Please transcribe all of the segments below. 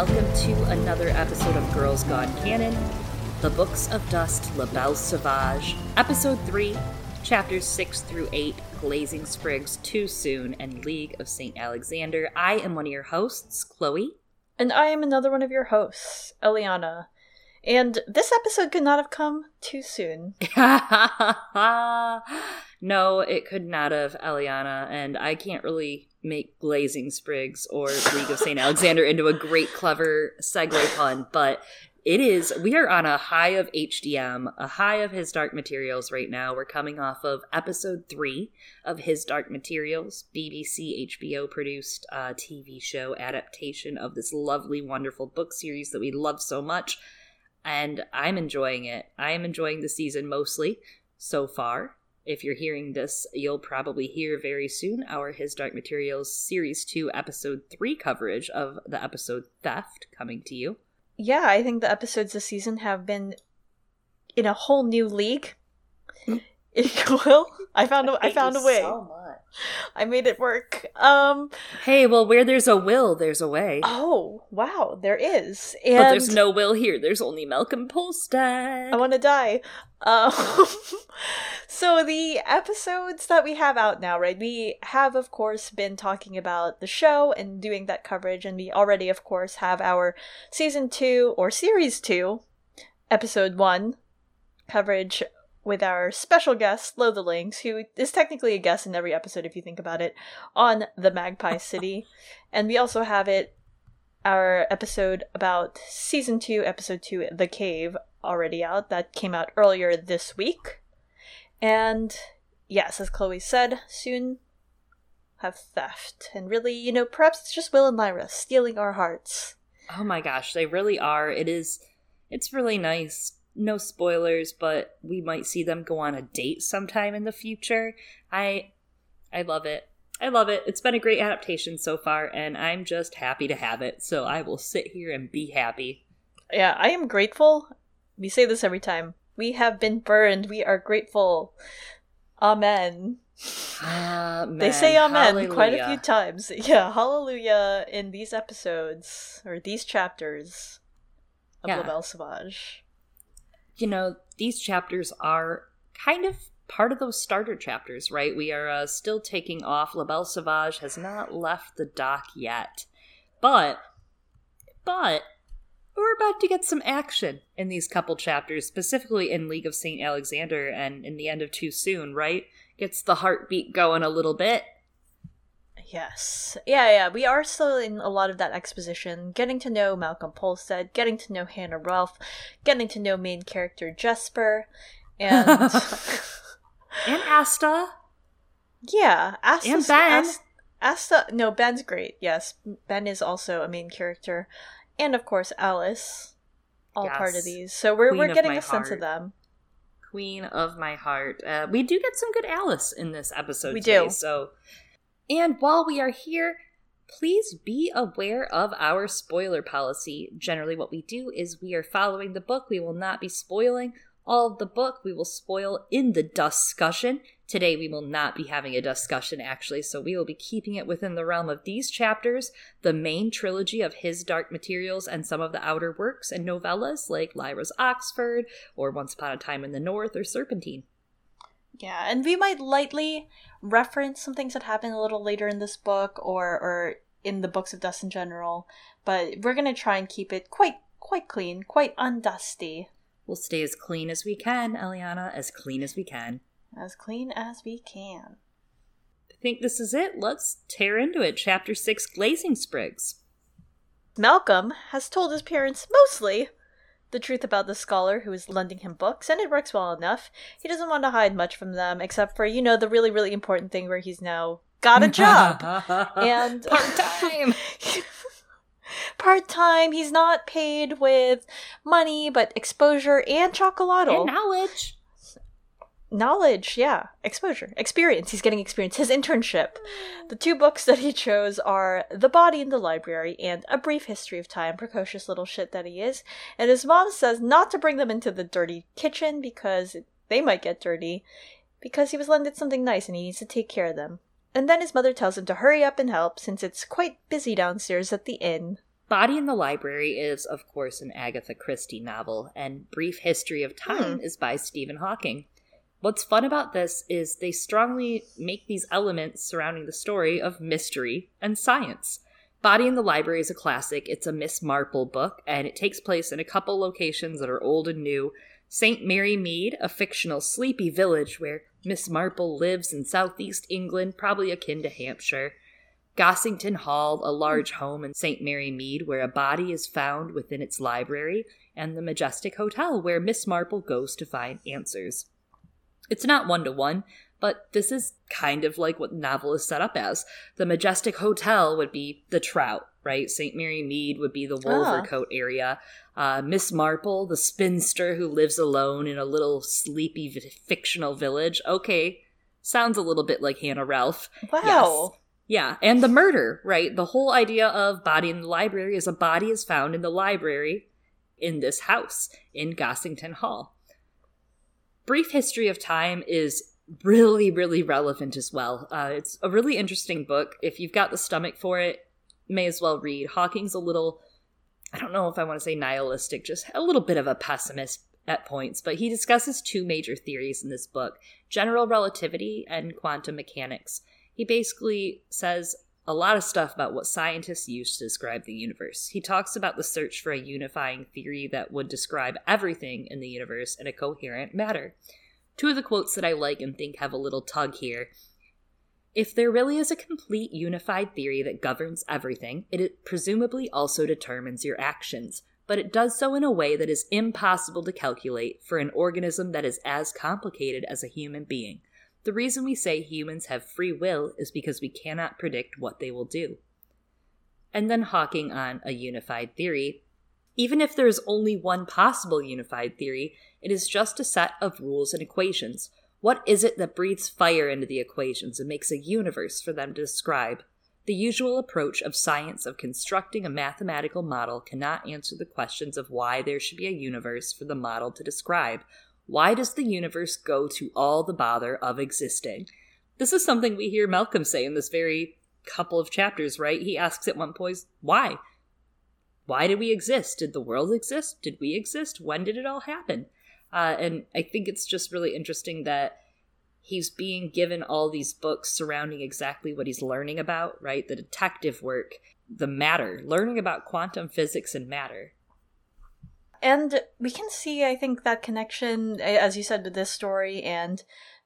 welcome to another episode of Girls Gone Canon, The Books of Dust, La Belle Sauvage, Episode 3, Chapters 6 through 8, Glazing Sprigs, Too Soon, and League of St. Alexander. I am one of your hosts, Chloe. And I am another one of your hosts, Eliana. And this episode could not have come too soon. no, it could not have, Eliana, and I can't really make Glazing Sprigs or League of St. Alexander into a great, clever segue pun, but it is, we are on a high of HDM, a high of His Dark Materials right now. We're coming off of episode three of His Dark Materials, BBC HBO produced uh, TV show adaptation of this lovely, wonderful book series that we love so much. And I'm enjoying it. I am enjoying the season mostly so far. If you're hearing this, you'll probably hear very soon our His Dark Materials Series 2, Episode 3 coverage of the episode Theft coming to you. Yeah, I think the episodes this season have been in a whole new league. Hmm. if you will. I found a, I found a way. So much. I made it work. Um Hey, well where there's a will, there's a way. Oh, wow, there is. And but there's no will here. There's only Malcolm Polstead. I want to die. Um So the episodes that we have out now, right? We have of course been talking about the show and doing that coverage and we already of course have our season 2 or series 2 episode 1 coverage with our special guest, Lothelinks, who is technically a guest in every episode if you think about it, on the Magpie City. and we also have it, our episode about season two, episode two, The Cave, already out. That came out earlier this week. And yes, as Chloe said, soon have theft. And really, you know, perhaps it's just Will and Lyra stealing our hearts. Oh my gosh, they really are. It is, it's really nice no spoilers, but we might see them go on a date sometime in the future. I I love it. I love it. It's been a great adaptation so far and I'm just happy to have it. So I will sit here and be happy. Yeah, I am grateful. We say this every time. We have been burned. We are grateful. Amen. Amen. They say amen hallelujah. quite a few times. Yeah, hallelujah in these episodes or these chapters of yeah. La Belle Sauvage you know, these chapters are kind of part of those starter chapters, right? We are uh, still taking off. La Belle Sauvage has not left the dock yet. But, but, we're about to get some action in these couple chapters, specifically in League of St. Alexander and in the end of Too Soon, right? Gets the heartbeat going a little bit. Yes. Yeah, yeah. We are still in a lot of that exposition, getting to know Malcolm Polstead, getting to know Hannah Relf, getting to know main character Jesper, and and Asta. Yeah, Asta and Ben. Asta, no, Ben's great. Yes, Ben is also a main character, and of course Alice, all yes. part of these. So we're Queen we're getting a sense of them. Queen of my heart. Uh, we do get some good Alice in this episode. We today, do. So and while we are here, please be aware of our spoiler policy. Generally, what we do is we are following the book. We will not be spoiling all of the book. We will spoil in the discussion. Today, we will not be having a discussion, actually, so we will be keeping it within the realm of these chapters, the main trilogy of his Dark Materials, and some of the outer works and novellas like Lyra's Oxford, or Once Upon a Time in the North, or Serpentine. Yeah, and we might lightly reference some things that happen a little later in this book or or in the books of dust in general, but we're gonna try and keep it quite quite clean, quite undusty. We'll stay as clean as we can, Eliana, as clean as we can. As clean as we can. I think this is it. Let's tear into it. Chapter 6 Glazing Sprigs. Malcolm has told his parents mostly the truth about the scholar who is lending him books, and it works well enough. He doesn't want to hide much from them, except for, you know, the really, really important thing where he's now got a job. and part time. part time. He's not paid with money, but exposure and chocolate And knowledge knowledge yeah exposure experience. He's getting experience. His internship. The two books that he chose are the body in the library and a brief history of time precocious little shit that he is. And his mom says not to bring them into the dirty kitchen because they might get dirty because he was lended something nice and he needs to take care of them. And then his mother tells him to hurry up and help since it's quite busy downstairs at the inn. Body in the Library is, of course, an Agatha Christie novel, and Brief History of Time Hmm. is by Stephen Hawking. What's fun about this is they strongly make these elements surrounding the story of mystery and science. Body in the Library is a classic. It's a Miss Marple book, and it takes place in a couple locations that are old and new. St. Mary Mead, a fictional sleepy village where Miss Marple lives in southeast England, probably akin to Hampshire. Gossington Hall, a large home in St. Mary Mead where a body is found within its library, and the Majestic Hotel where Miss Marple goes to find answers. It's not one to one, but this is kind of like what the novel is set up as. The Majestic Hotel would be the Trout, right? St. Mary Mead would be the Wolvercote area. Uh, Miss Marple, the spinster who lives alone in a little sleepy v- fictional village. Okay, sounds a little bit like Hannah Relf. Wow. Yeah, and the murder, right? The whole idea of body in the library is a body is found in the library in this house in Gossington Hall. Brief History of Time is really, really relevant as well. Uh, it's a really interesting book. If you've got the stomach for it, may as well read. Hawking's a little, I don't know if I want to say nihilistic, just a little bit of a pessimist at points, but he discusses two major theories in this book general relativity and quantum mechanics he basically says a lot of stuff about what scientists use to describe the universe. He talks about the search for a unifying theory that would describe everything in the universe in a coherent manner. Two of the quotes that I like and think have a little tug here. If there really is a complete unified theory that governs everything, it presumably also determines your actions, but it does so in a way that is impossible to calculate for an organism that is as complicated as a human being. The reason we say humans have free will is because we cannot predict what they will do. And then Hawking on a unified theory. Even if there is only one possible unified theory, it is just a set of rules and equations. What is it that breathes fire into the equations and makes a universe for them to describe? The usual approach of science of constructing a mathematical model cannot answer the questions of why there should be a universe for the model to describe. Why does the universe go to all the bother of existing? This is something we hear Malcolm say in this very couple of chapters, right? He asks at one point, why? Why did we exist? Did the world exist? Did we exist? When did it all happen? Uh, and I think it's just really interesting that he's being given all these books surrounding exactly what he's learning about, right? The detective work, the matter, learning about quantum physics and matter. And we can see, I think, that connection, as you said, with this story and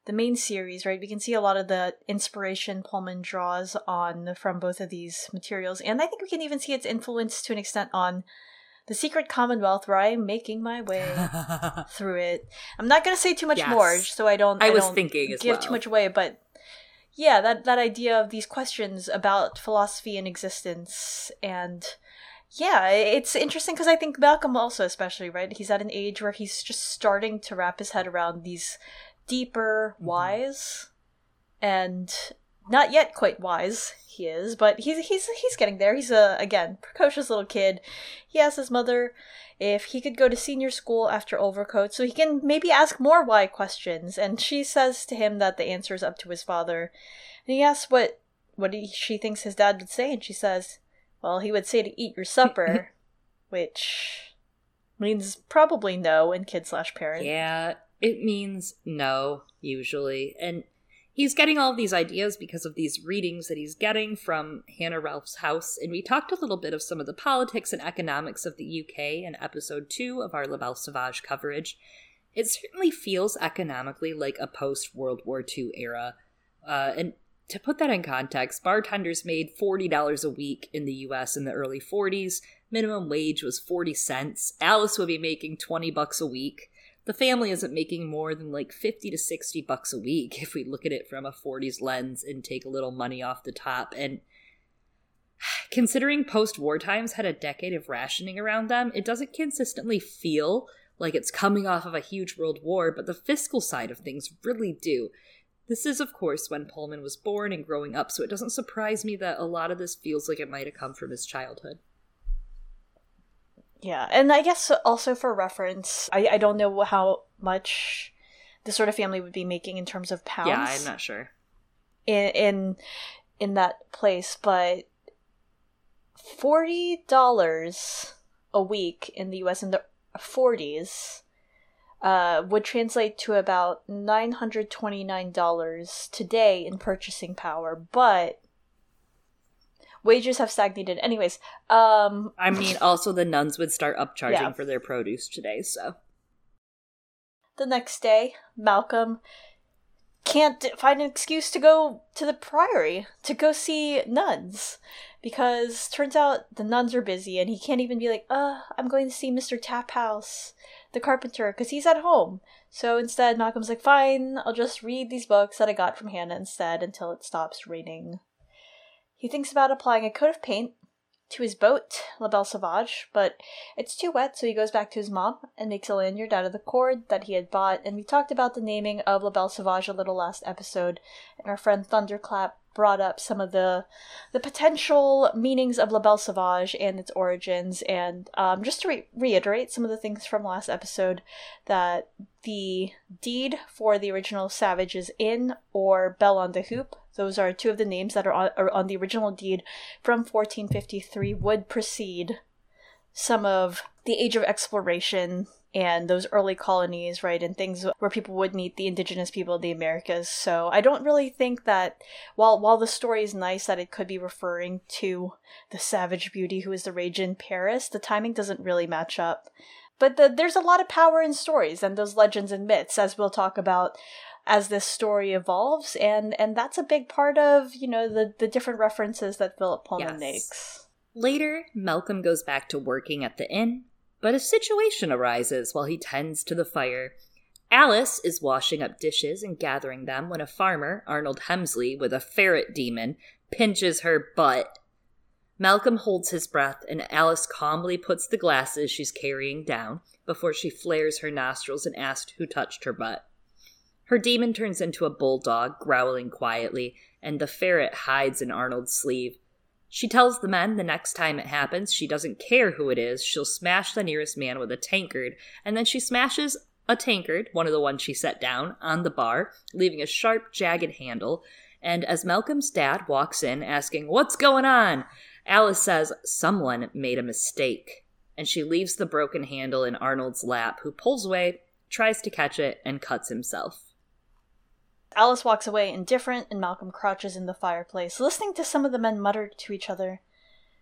the main series, right? We can see a lot of the inspiration Pullman draws on from both of these materials. And I think we can even see its influence to an extent on The Secret Commonwealth, where I'm making my way through it. I'm not going to say too much Yes. more, so I don't, I was don't thinking as give well. too much away, but yeah, that, that idea of these questions about philosophy and existence and yeah, it's interesting because I think Malcolm also, especially, right? He's at an age where he's just starting to wrap his head around these deeper Mhm. whys, and not yet quite wise. He is, but he's he's he's getting there. He's a again precocious little kid. He asks his mother if he could go to senior school after Wolvercote, so he can maybe ask more why questions. And she says to him that the answer is up to his father. And he asks what what he, she thinks his dad would say, and she says, "Well, he would say to eat your supper," which means probably no in kid slash parent. Yeah, it means no, usually. And he's getting all these ideas because of these readings that he's getting from Hannah Relf's house. And we talked a little bit of some of the politics and economics of the UK in episode two of our La Belle Sauvage coverage. It certainly feels economically like a post World War II era. Uh, and to put that in context, bartenders made $40 a week in the US in the early 40s. Minimum wage was 40 cents. Alice would be making 20 bucks a week the family isn't making more than like 50 to 60 bucks a week if we look at it from a 40s lens and take a little money off the top and considering post-war times had a decade of rationing around them it doesn't consistently feel like it's coming off of a huge world war but the fiscal side of things really do this is of course when pullman was born and growing up so it doesn't surprise me that a lot of this feels like it might have come from his childhood Yeah, and I guess also for reference, I, I don't know how much this sort of family would be making in terms of pounds. yeah i'm not sure in in in that place, but forty dollars a week in the U.S. in the '40s uh, would translate to about nine hundred twenty nine dollars today in purchasing power, but wages have stagnated. Anyways, um, I mean, also the nuns would start upcharging Yeah. for their produce today, so. the next day, Malcolm can't find an excuse to go to the priory to go see nuns because turns out the nuns are busy and he can't even be like, uh, I'm going to see Mr. Taphouse, the carpenter, because he's at home. So instead, Malcolm's like, fine, I'll just read these books that I got from Hannah instead until it stops raining. He thinks about applying a coat of paint to his boat, La Belle Sauvage, but it's too wet, so he goes back to his mom and makes a lanyard out of the cord that he had bought. And we talked about the naming of La Belle Sauvage a little last episode, and our friend Thunderclap brought up some of the the potential meanings of La Belle Sauvage and its origins. And um, just to re- reiterate some of the things from last episode, that the deed for the original Savage is in or Belle on the Hoop. Those are two of the names that are on, are on the original deed from 1453 would precede some of the age of exploration and those early colonies, right, and things where people would meet the indigenous people of the Americas. So I don't really think that while while the story is nice that it could be referring to the savage beauty who is the rage in Paris, the timing doesn't really match up. But the, there's a lot of power in stories and those legends and myths, as we'll talk about as this story evolves, and and that's a big part of you know the the different references that Philip Pullman Yes. makes. Later, Malcolm goes back to working at the inn, but a situation arises while he tends to the fire. Alice is washing up dishes and gathering them when a farmer, Arnold Hemsley, with a ferret demon, pinches her butt. Malcolm holds his breath, and Alice calmly puts the glasses she's carrying down before she flares her nostrils and asks who touched her butt. Her demon turns into a bulldog, growling quietly, and the ferret hides in Arnold's sleeve. She tells the men the next time it happens she doesn't care who it is, she'll smash the nearest man with a tankard, and then she smashes a tankard, one of the ones she set down, on the bar, leaving a sharp, jagged handle. And as Malcolm's dad walks in asking, What's going on? Alice says, Someone made a mistake. And she leaves the broken handle in Arnold's lap, who pulls away, tries to catch it, and cuts himself. Alice walks away indifferent, and Malcolm crouches in the fireplace, listening to some of the men mutter to each other,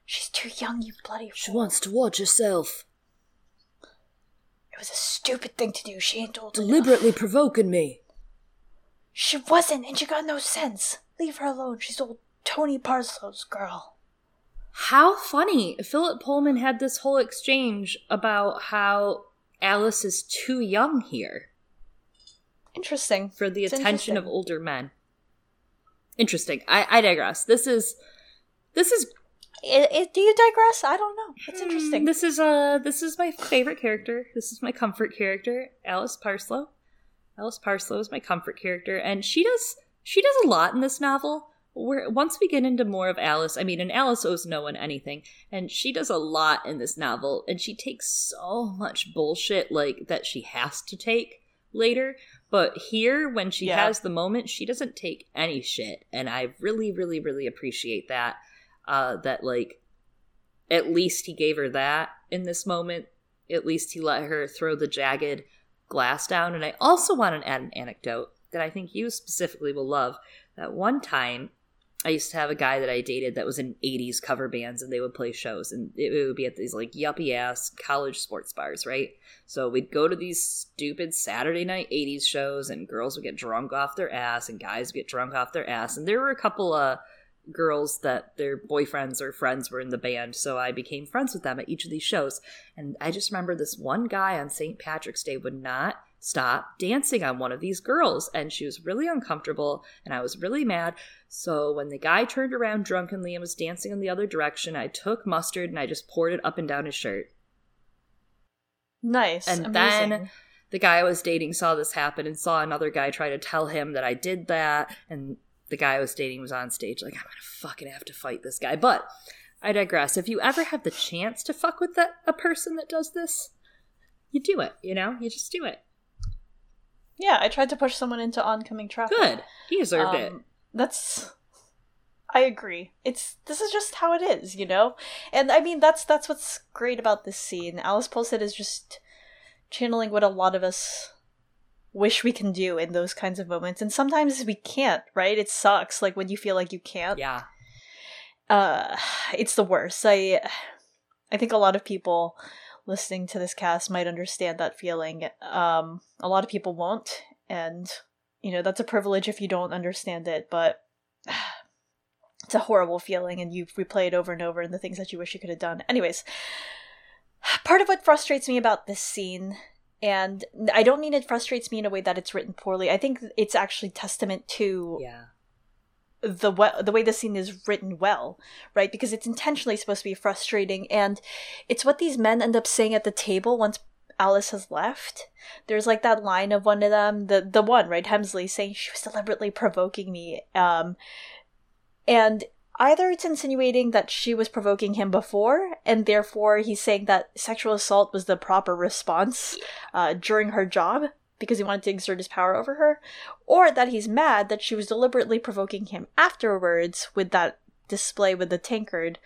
She's too young, you bloody fool. wants to watch herself. It was a stupid thing to do. She ain't old enough. provoking me. She wasn't, and she got no sense. Leave her alone. She's old Tony Parslow's girl. How funny. Philip Pullman had this whole exchange about how Alice is too young here Interesting. for the It's attention of older men. Interesting. I, I digress. This is this is I- I- do you digress? I don't know. It's interesting. This is uh this is my favorite character. This is my comfort character, Alice Parslow. Alice Parslow is my comfort character, and she does she does a lot in this novel. Where once we get into more of Alice, I mean, and Alice owes no one anything, and she does a lot in this novel, and she takes so much bullshit like that she has to take later. But here, when she Yeah. has the moment, she doesn't take any shit, and I really, really, really appreciate that. Uh, that like at least he gave her that in this moment. At least he let her throw the jagged glass down. And I also want to add an anecdote that I think you specifically will love. That one time, I used to have a guy that I dated that was in 80s cover bands and they would play shows. And it, would be at these like yuppie ass college sports bars, right? So we'd go to these stupid Saturday night 80s shows and girls would get drunk off their ass and guys would get drunk off their ass. And there were a couple of girls that their boyfriends or friends were in the band, so I became friends with them at each of these shows. And I just remember this one guy on St. Patrick's Day would not stop dancing on one of these girls, and she was really uncomfortable, and I was really mad. So when the guy turned around drunkenly and was dancing in the other direction, I took mustard and I just poured it up and down his shirt. nice. And Amazing. then the guy I was dating saw this happen and saw another guy try to tell him that I did that. And the guy I was dating was on stage, like, I'm gonna fucking have to fight this guy. But I digress. If you ever have the chance to fuck with that a person that does this, you do it, you know? You just do it. Yeah, I tried to push someone into oncoming traffic. Good. He deserved it. Um, That's. I agree. It's this is just how it is, you know? And I mean that's that's what's great about this scene. Alice Pulsett is just channeling what a lot of us wish we can do in those kinds of moments. And sometimes we can't, right? It sucks like when you feel like you can't. Yeah. Uh it's the worst. I I think a lot of people listening to this cast might understand that feeling. Um a lot of people won't and you know, that's a privilege if you don't understand it, but it's a horrible feeling and you replay it over and over and the things that you wish you could have done. Anyways, part of what frustrates me about this scene and I don't mean it frustrates me in a way that it's written poorly. I think it's actually testament to yeah. The we- the way the scene is written well, right? Because it's intentionally supposed to be frustrating and it's what these men end up saying at the table once Alice has left. There's like that line of one of them, the the one, right, Hemsley saying she was deliberately provoking me. Um and either it's insinuating that she was provoking him before, and therefore he's saying that sexual assault was the proper response uh, during her job because he wanted to exert his power over her, or that he's mad that she was deliberately provoking him afterwards with that display with the tankard.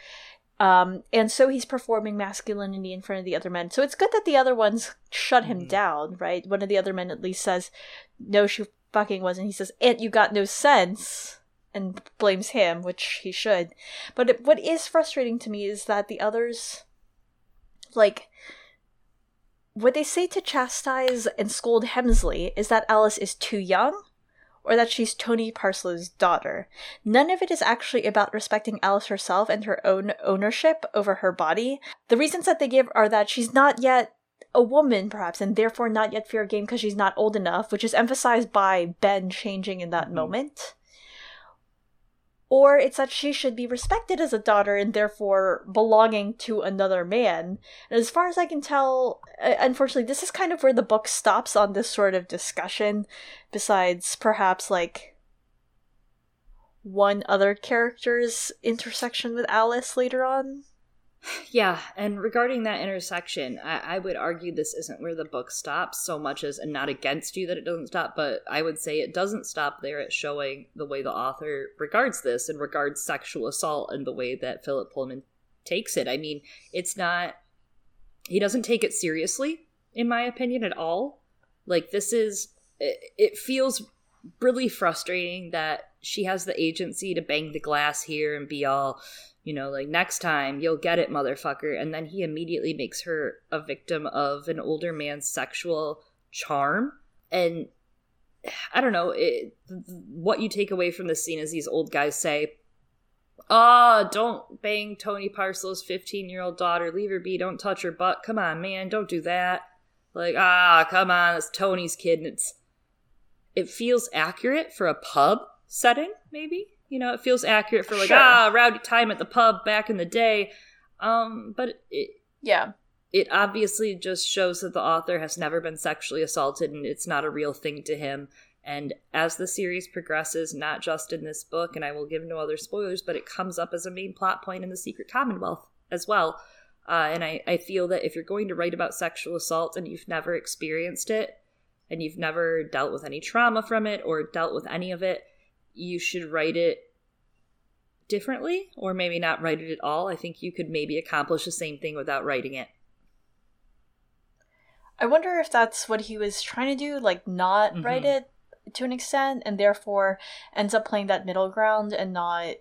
Um, and so he's performing masculinity in front of the other men. So it's good that the other ones shut him Mhm. down, right? One of the other men at least says, No, she fucking wasn't. He says, Aunt, you got no sense and blames him, which he should. But it, what is frustrating to me is that the others, like, what they say to chastise and scold Hemsley is that Alice is too young or that she's Tony Parslow's daughter. None of it is actually about respecting Alice herself and her own ownership over her body. The reasons that they give are that she's not yet a woman, perhaps, and therefore not yet fair game because she's not old enough, which is emphasized by Ben changing in that Mhm. moment or it's that she should be respected as a daughter and therefore belonging to another man. And as far as I can tell, uh, unfortunately, this is kind of where the book stops on this sort of discussion, besides perhaps like one other character's intersection with Alice later on. Yeah, and regarding that intersection, I, I would argue this isn't where the book stops so much as, and not against you that it doesn't stop, but I would say it doesn't stop there at showing the way the author regards this and regards sexual assault and the way that Philip Pullman takes it. I mean, it's not, he doesn't take it seriously, in my opinion, at all. Like, this is, it, it feels really frustrating that she has the agency to bang the glass here and be all, you know, like next time you'll get it, motherfucker. And then he immediately makes her a victim of an older man's sexual charm. And I don't know, it, what you take away from this scene is these old guys say, Ah, don't bang Tony Parslow's 15 year old daughter. Leave her be. Don't touch her butt. Come on, man. Don't do that. Like, ah, come on. It's Tony's kid. And it's, it feels accurate for a pub setting, maybe. You know, it feels accurate for like Sure. ah rowdy time at the pub back in the day. Um, but it Yeah. it obviously just shows that the author has never been sexually assaulted and it's not a real thing to him. And as the series progresses, not just in this book, and I will give no other spoilers, but it comes up as a main plot point in the Secret Commonwealth as well. Uh, and I, I feel that if you're going to write about sexual assault and you've never experienced it, and you've never dealt with any trauma from it or dealt with any of it, you should write it differently or maybe not write it at all. I think you could maybe accomplish the same thing without writing it. I wonder if that's what he was trying to do, like not write Mhm. it to an extent, and therefore ends up playing that middle ground and not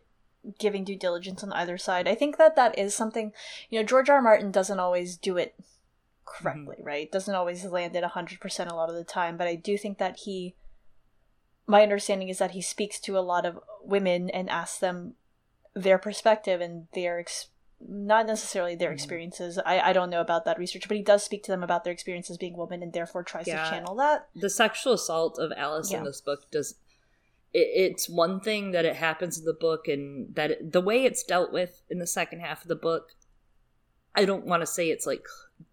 giving due diligence on either side. I think that that is something, you know, George R. R. Martin doesn't always do it correctly, right? Doesn't always land it 100% a lot of the time, but I do think that he, my understanding is that he speaks to a lot of women and asks them their perspective and their ex- not necessarily their Mhm. experiences. I, I don't know about that research, but he does speak to them about their experiences being women and therefore tries Yeah. to channel that. The sexual assault of Alice Yeah. in this book does. It, it's one thing that it happens in the book, and that it, the way it's dealt with in the second half of the book, I don't want to say it's like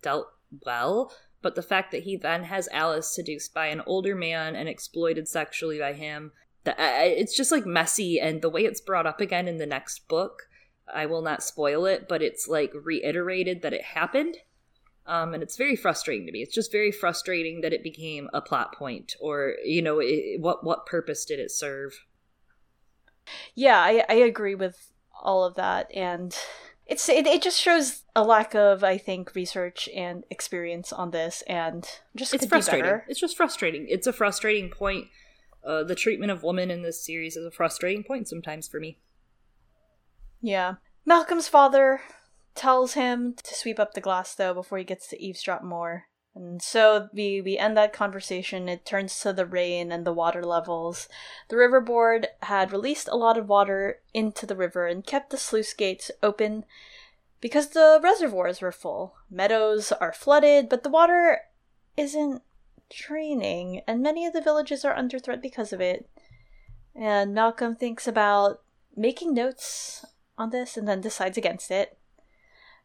dealt well, but the fact that he then has Alice seduced by an older man and exploited sexually by him, I- it's just like messy. And the way it's brought up again in the next book, I will not spoil it, but it's like reiterated that it happened. Um, and it's very frustrating to me. It's just very frustrating that it became a plot point, or you know, it, what what purpose did it serve? Yeah, I, I agree with all of that. And it's it, it just shows a lack of, I think, research and experience on this and just it's could be frustrating. It's just frustrating. It's a frustrating point. Uh, the treatment of women in this series is a frustrating point sometimes for me. Yeah. Malcolm's father tells him to sweep up the glass though before he gets to eavesdrop more. And so we, we end that conversation. It turns to the rain and the water levels. The river board had released a lot of water into the river and kept the sluice gates open because the reservoirs were full. Meadows are flooded, but the water isn't draining, and many of the villages are under threat because of it. And Malcolm thinks about making notes on this and then decides against it.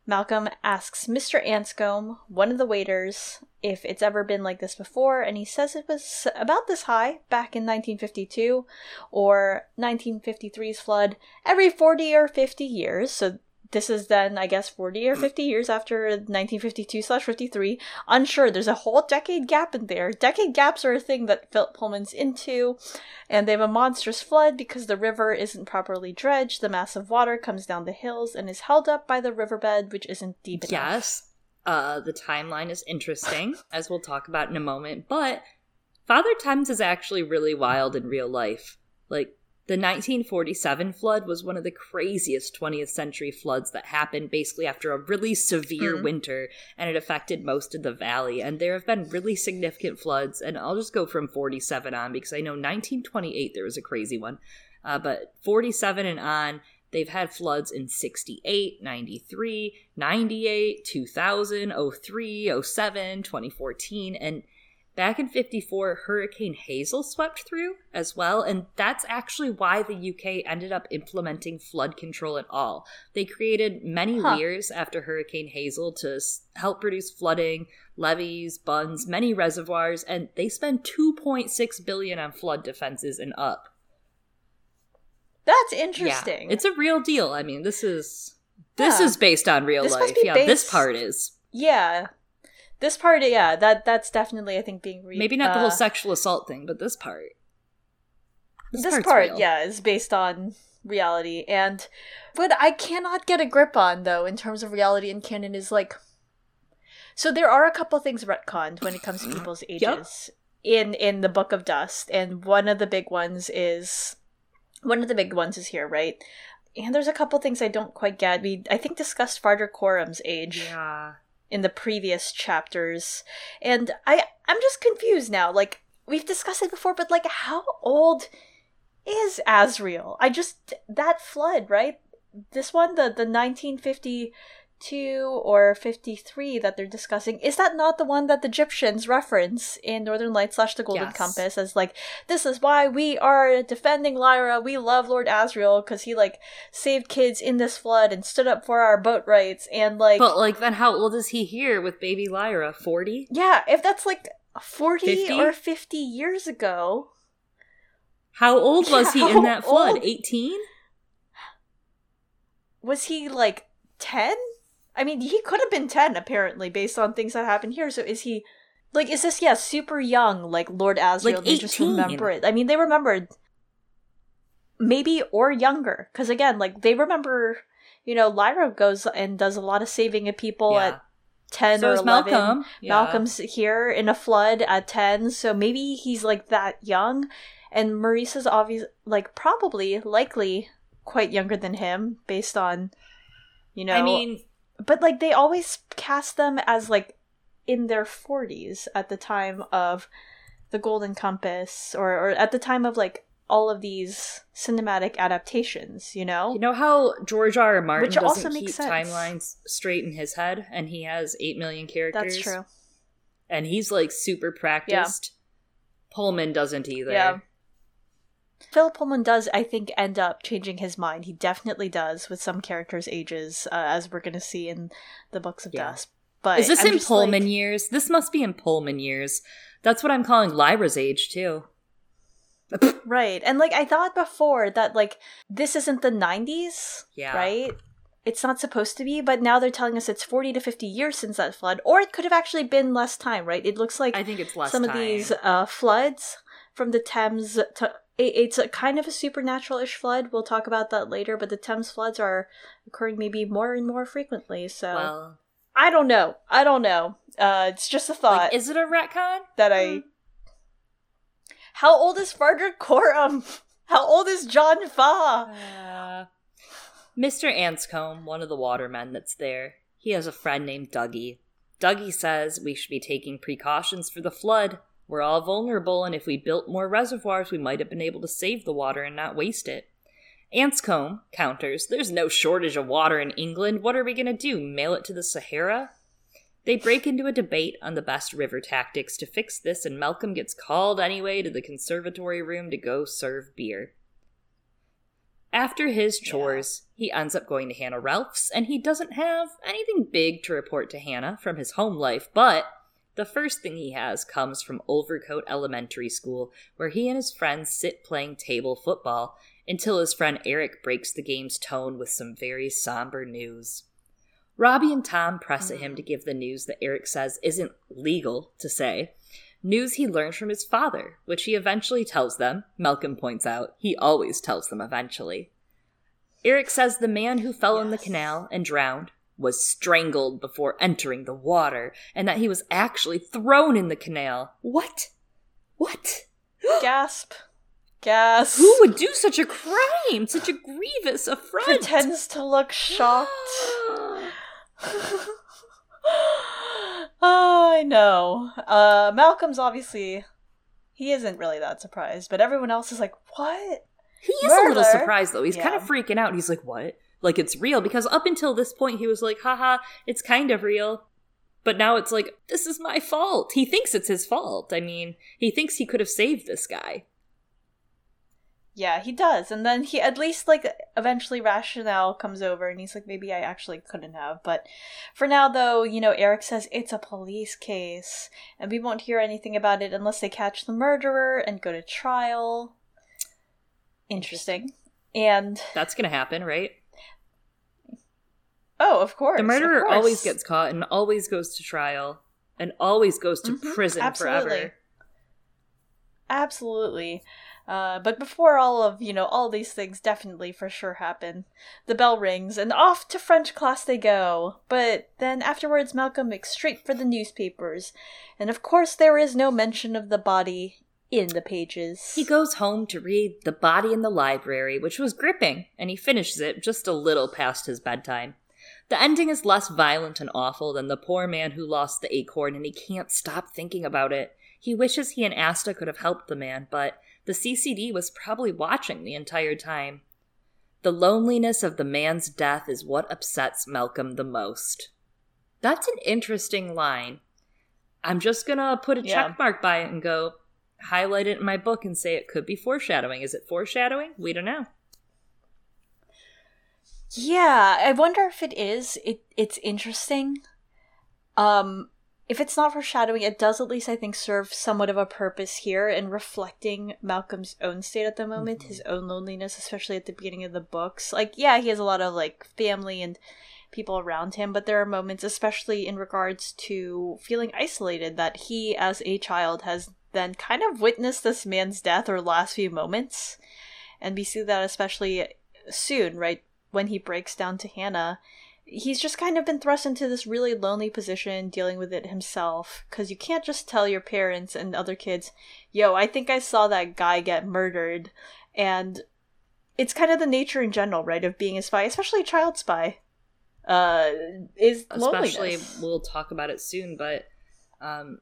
Malcolm asks Mr. Anscombe, one of the waiters, if it's ever been like this before, and he says it was about this high back in 1952 or 1953's flood every 40 or 50 years. So this is then, I guess, 40 or 50 years after 1952 slash 53. Unsure. There's a whole decade gap in there. Decade gaps are a thing that Philip Pullman's into. And they have a monstrous flood because the river isn't properly dredged. The mass of water comes down the hills and is held up by the riverbed, which isn't deep enough. Yes, uh, the timeline is interesting, as we'll talk about in a moment. But Father Thames is actually really wild in real life. Like the 1947 flood was one of the craziest 20th century floods that happened basically after a really severe Mhm. winter, and it affected most of the valley. And there have been really significant floods, and I'll just go from 47 on because I know 1928 there was a crazy one, uh, but 47 and on. They've had floods in 68, 93, 98, 2000, 03, 07, 2014, and back in 54, Hurricane Hazel swept through as well, and that's actually why the UK ended up implementing flood control at all. They created many Huh. weirs after Hurricane Hazel to help reduce flooding, levees, bunds, many reservoirs, and they spent 2.6 billion on flood defenses and up. That's Yeah, interesting. it's a real deal. I mean, this is this Yeah. is based on real This life. Yeah, this part is yeah. This part, yeah, that that's definitely I think being re- maybe not the uh, whole sexual assault thing, but this part. this, part's part real. yeah is based on reality. And what i cannot get a grip on though in terms of reality and canon is like so there are a couple things retconned when it comes to people's ages in in the book of dust. And one of the big ones is one of the big ones is here right? And there's a couple things i don't quite get. We i think discussed farder Coram's age. Yeah. In the previous chapters and i i'm just confused now like we've discussed it before but like how old is Asriel? I just that flood, right? This one, the the 1952 or 53 that they're discussing, is that not the one that the Egyptians reference in Northern Lights slash the Golden Yes. Compass as like this is why we are defending Lyra. We love Lord Asriel because he like saved kids in this flood and stood up for our boat rights and like But like then how old is he here with baby Lyra? 40? yeah, if that's like 40 50? or 50 years ago. How old was he in that flood? 18? was he like 10 i mean he could have been 10 apparently based on things that happened here. So is he like is this yeah super young like lord Asriel Like they just remember it. I mean they remembered maybe or younger. Because again like they remember you know lyra goes and does a lot of saving of people at 10 So or 11 Malcolm. Yeah. malcolm's here in a flood at 10 so maybe he's like that young. And maurice's obvious like probably likely quite younger than him based on you know I mean, but like they always cast them as like in their 40s at the time of the golden compass or, or at the time of like all of these cinematic adaptations you know you know how George R. R. Martin Which doesn't also keep makes sense. timelines straight in his head, and he has 8 million characters? that's true And he's like super practiced. Pullman doesn't either. Yeah. Philip Pullman does, I think, end up changing his mind. He definitely does with some characters' ages, uh, as we're going to see in the Books of Yeah. Dust. But Is this I'm in Pullman like- years? This must be in Pullman years. That's what I'm calling Lyra's age, too. right? And like I thought before that, like this isn't the '90s, Yeah. right? It's not supposed to be, but now they're telling us it's 40 to 50 years since that flood, or it could have actually been less time, right? It looks like I think it's less some time. of these uh, floods from the Thames to it, it's a kind of a supernatural-ish flood. We'll talk about that later, but the Thames floods are occurring maybe more and more frequently. So Well, I don't know. I don't know. Uh, it's just a thought like, is it a retcon? that I. How old is Frederick Coram? How old is John Faa? Uh, Mr. Anscombe, one of the watermen that's there, he has a friend named Dougie. Dougie says we should be taking precautions for the flood. We're all vulnerable, and if we built more reservoirs, we might have been able to save the water and not waste it. Anscombe counters, There's no shortage of water in England. What are we going to do? Mail it to the Sahara? They break into a debate on the best river tactics to fix this, and Malcolm gets called anyway to the conservatory room to go serve beer. After his chores, he ends up going to Hannah Relf's, and he doesn't have anything big to report to Hannah from his home life, but the first thing he has comes from Wolvercote Elementary School, where he and his friends sit playing table football until his friend Eric breaks the game's tone with some very somber news. Robbie and Tom press at him to give the news that Eric says isn't legal to say. News he learned from his father, which he eventually tells them. Malcolm points out he always tells them eventually. Eric says the man who fell in the canal and drowned was strangled before entering the water, and that he was actually thrown in the canal. What? What? Gasp. Gasp. Who would do such a crime? Such a grievous affront? pretends to look shocked? oh, I know. Uh, Malcolm's obviously he isn't really that surprised, but everyone else is like, "What?" He is a little surprised though. He's kind of freaking out. He's like, "What? Like it's real?" Because up until this point, he was like, "Haha, it's kind of real." But now it's like, "This is my fault." He thinks it's his fault. I mean, he thinks he could have saved this guy. Yeah, he does, and then he at least like eventually rationale comes over, and he's like, "Maybe I actually couldn't have." But for now, though, you know, Eric says it's a police case, and we won't hear anything about it unless they catch the murderer and go to trial. Interesting. And That's gonna happen, right? Oh, of course, The murderer course. always gets caught and always goes to trial and always goes to Mhm, prison absolutely. forever. Absolutely. Uh, but before all of, you know, all these things definitely for sure happen, the bell rings and off to French class they go. But then afterwards, Malcolm makes straight for the newspapers. And of course, there is no mention of the body in the pages. He goes home to read The Body in the Library, which was gripping, and he finishes it just a little past his bedtime. The ending is less violent and awful than the poor man who lost the acorn, and he can't stop thinking about it. He wishes he and Asta could have helped the man, but the CCD was probably watching the entire time. The loneliness of the man's death is what upsets Malcolm the most. That's an interesting line. I'm just gonna put a Yeah. check mark by it and go, highlight it in my book and say it could be foreshadowing. Is it foreshadowing? We don't know. Yeah, I wonder if it is. It it's interesting. Um if it's not foreshadowing, it does at least I think serve somewhat of a purpose here in reflecting Malcolm's own state at the moment, his own loneliness, especially at the beginning of the books. Like, yeah, he has a lot of like family and people around him, but there are moments, especially in regards to feeling isolated, that he as a child has then kind of witnessed this man's death or last few moments. And we see that especially soon, right? When he breaks down to Hannah, he's just kind of been thrust into this really lonely position dealing with it himself because you can't just tell your parents and other kids yo i think i saw that guy get murdered and it's kind of the nature in general right of being a spy especially a child spy uh is Especially, we'll talk about it soon, but um,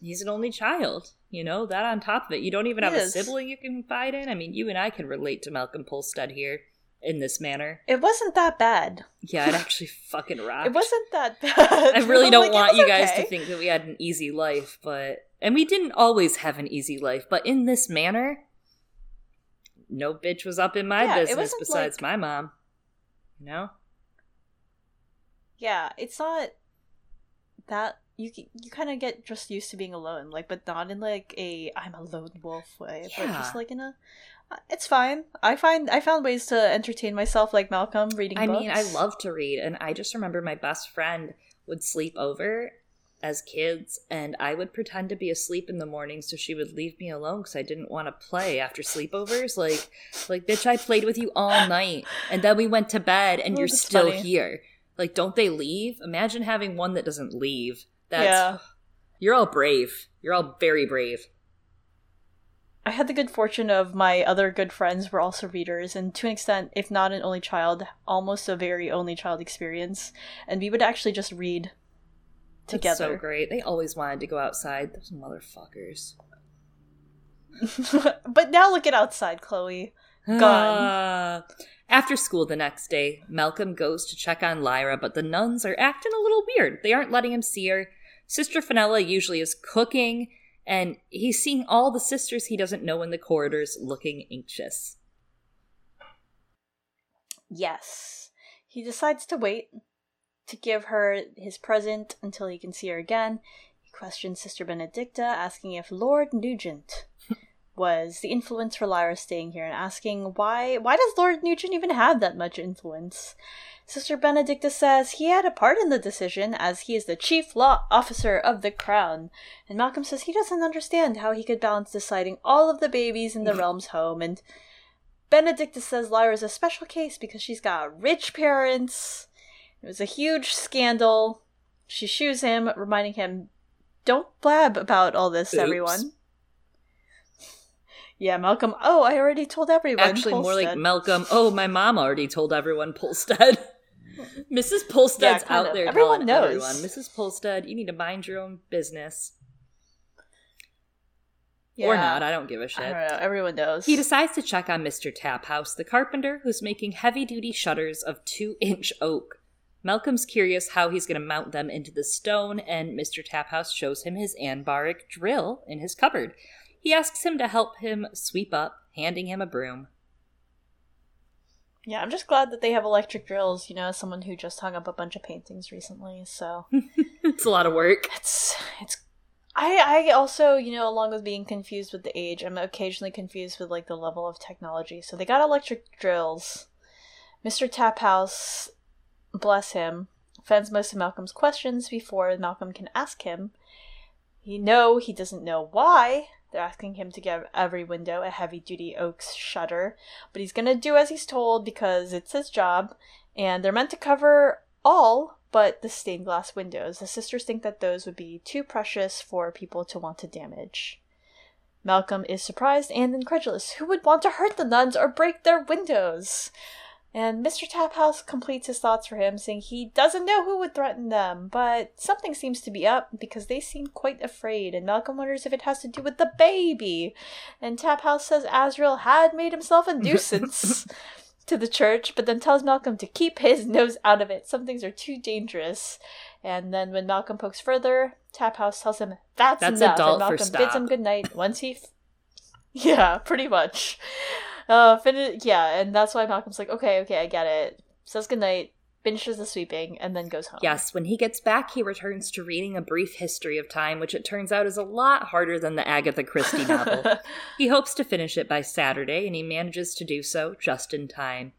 he's an only child. You know, that on top of it, you don't even He have a sibling you can confide in. I mean, you and I can relate to Malcolm Polstead here in this manner. it wasn't that bad Yeah, it actually fucking rocked. it wasn't that bad I really don't like, want you guys okay. to think that we had an easy life, but and we didn't always have an easy life, but in this manner, no bitch was up in my Yeah, business besides like- my mom. You know? yeah it's not that you you kind of get just used to being alone like but not in like a i'm a lone wolf way but just like in a it's fine i find i found ways to entertain myself like malcolm reading I books mean, I love to read, and I just remember my best friend would sleep over as kids, and I would pretend to be asleep in the morning so she would leave me alone because I didn't want to play after sleepovers. Like, like bitch, I played with you all night, and then we went to bed, and Oh, you're still funny. here. Like, don't they leave? Imagine having one that doesn't leave. That's yeah. you're all brave. You're all very brave. I had the good fortune of my other good friends were also readers, and to an extent, if not an only child, almost a very only child experience. And we would actually just read That's together. so great. They always wanted to go outside. Those motherfuckers. but now look at outside, Chloe. Gone. Ah. After school the next day, Malcolm goes to check on Lyra, but the nuns are acting a little weird. They aren't letting him see her. Sister Fenella usually is cooking, and he's seeing all the sisters he doesn't know in the corridors looking anxious. Yes. He decides to wait to give her his present until he can see her again. He questions Sister Benedicta, asking if Lord Nugent was the influence for Lyra staying here and asking why why does Lord Nugent even have that much influence? Sister Benedicta says he had a part in the decision as he is the chief law officer of the crown. And Malcolm says he doesn't understand how he could balance deciding all of the babies in the mm. realm's home and Benedicta says Lyra's a special case because she's got rich parents. It was a huge scandal. She shoos him, reminding him, Don't blab about all this, Oops. everyone. Yeah, Malcolm. Oh, I already told everyone. Actually, more like Malcolm. Oh, my mom already told everyone Polstead. Mrs. Polstead's Yeah, out of. there Everyone knows. everyone. Mrs. Polstead, you need to mind your own business. Yeah. Or not, I don't give a shit. know. Everyone knows. He decides to check on Mr. Taphouse, the carpenter who's making heavy duty shutters of two inch oak. Malcolm's curious how he's going to mount them into the stone, and Mr. Taphouse shows him his anbaric drill in his cupboard. He asks him to help him sweep up, handing him a broom. Yeah, I'm just glad that they have electric drills. You know, as someone who just hung up a bunch of paintings recently, so it's a lot of work. it's it's. I I also you know along with being confused with the age, I'm occasionally confused with like the level of technology. So they got electric drills. Mr. Taphouse, bless him, fends most of Malcolm's questions before Malcolm can ask him. He know he doesn't know why. They're asking him to give every window a heavy duty oak shutter, but he's gonna do as he's told because it's his job, and they're meant to cover all but the stained glass windows. The sisters think that those would be too precious for people to want to damage. Malcolm is surprised and incredulous. Who would want to hurt the nuns or break their windows? And Mr. Taphouse completes his thoughts for him, saying he doesn't know who would threaten them, but something seems to be up because they seem quite afraid, and Malcolm wonders if it has to do with the baby. And Taphouse says Asriel had made himself a nuisance to the church, but then tells Malcolm to keep his nose out of it. Some things are too dangerous. And then when Malcolm pokes further, Taphouse tells him that's, That's enough, and Malcolm bids him good night once he. F- yeah, pretty much. Uh, fin- yeah, and that's why Malcolm's like, okay, okay, I get it. Says goodnight, finishes the sweeping, and then goes home. Yes, when he gets back, he returns to reading A Brief History of Time, which it turns out is a lot harder than the Agatha Christie novel. He hopes to finish it by Saturday, and he manages to do so just in time.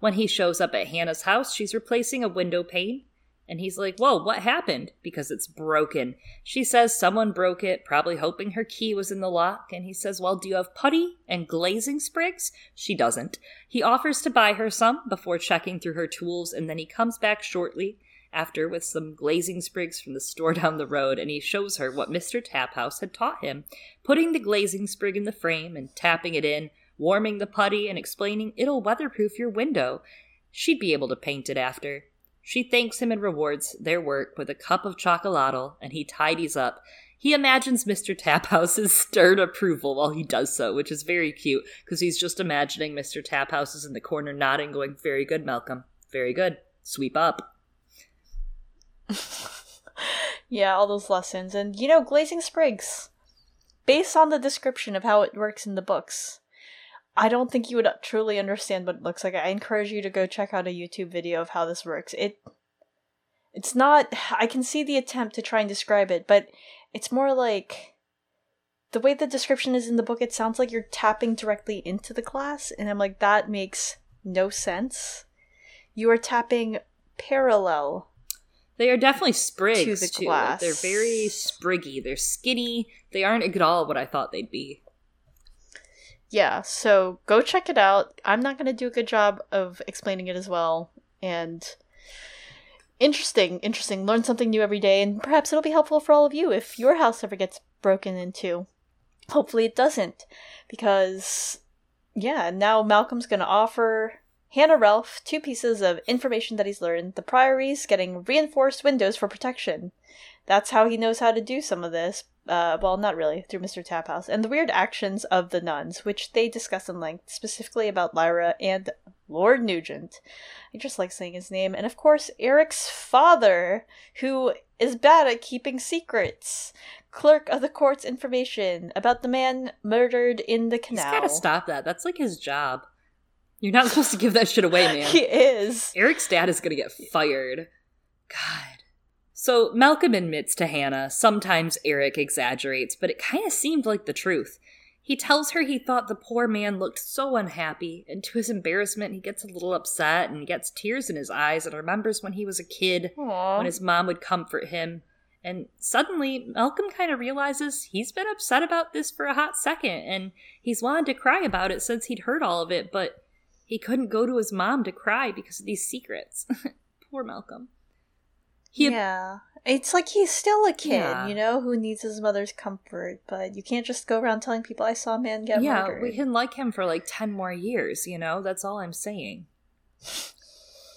When he shows up at Hannah's house, she's replacing a window pane, and he's like, Whoa, what happened? Because it's broken. She says someone broke it, probably hoping her key was in the lock, and he says, Well, do you have putty and glazing sprigs? She doesn't. He offers to buy her some before checking through her tools, and then he comes back shortly after with some glazing sprigs from the store down the road, and he shows her what Mr. Taphouse had taught him, putting the glazing sprig in the frame and tapping it in, warming the putty, and explaining it'll weatherproof your window. She'd be able to paint it after. She thanks him and rewards their work with a cup of chocolatl, and he tidies up. He imagines Mr. Taphouse's stern approval while he does so, which is very cute because he's just imagining Mr. Taphouse is in the corner nodding, going, Very good, Malcolm. Very good. Sweep up. yeah, all those lessons. And, you know, glazing sprigs, based on the description of how it works in the books, I don't think you would truly understand what it looks like. I encourage you to go check out a YouTube video of how this works. It it's not I can see the attempt to try and describe it, but it's more like the way the description is in the book, it sounds like you're tapping directly into the glass, and I'm like, that makes no sense. You are tapping parallel They are definitely sprigs To the too. glass. They're very spriggy. They're skinny. They aren't at all what I thought they'd be. Yeah, so go check it out. I'm not going to do a good job of explaining it as well. And interesting, interesting. Learn something new every day, and perhaps it'll be helpful for all of you if your house ever gets broken into. Hopefully, it doesn't. Because, yeah, now Malcolm's going to offer Hannah Relf two pieces of information that he's learned. The Priory's getting reinforced windows for protection. That's how he knows how to do some of this. Uh, well, not really, through Mr. Taphouse. And the weird actions of the nuns, which they discuss in length, specifically about Lyra and Lord Nugent. I just like saying his name. And of course, Eric's father, who is bad at keeping secrets. Clerk of the court's information about the man murdered in the He's canal. gotta stop that. That's like his job. You're not supposed to give that shit away, man. He is. Eric's dad is gonna get fired. God. So Malcolm admits to Hannah sometimes Eric exaggerates, but it kind of seemed like the truth. He tells her he thought the poor man looked so unhappy, and to his embarrassment, he gets a little upset and gets tears in his eyes and remembers when he was a kid, Aww. when his mom would comfort him. And suddenly, Malcolm kind of realizes he's been upset about this for a hot second, and he's wanted to cry about it since he'd heard all of it, but he couldn't go to his mom to cry because of these secrets. Poor Malcolm. He yeah. It's like he's still a kid, Yeah. you know, who needs his mother's comfort, but you can't just go around telling people I saw a man get yeah, murdered. Yeah, we can like him for like 10 more years, you know? That's all I'm saying.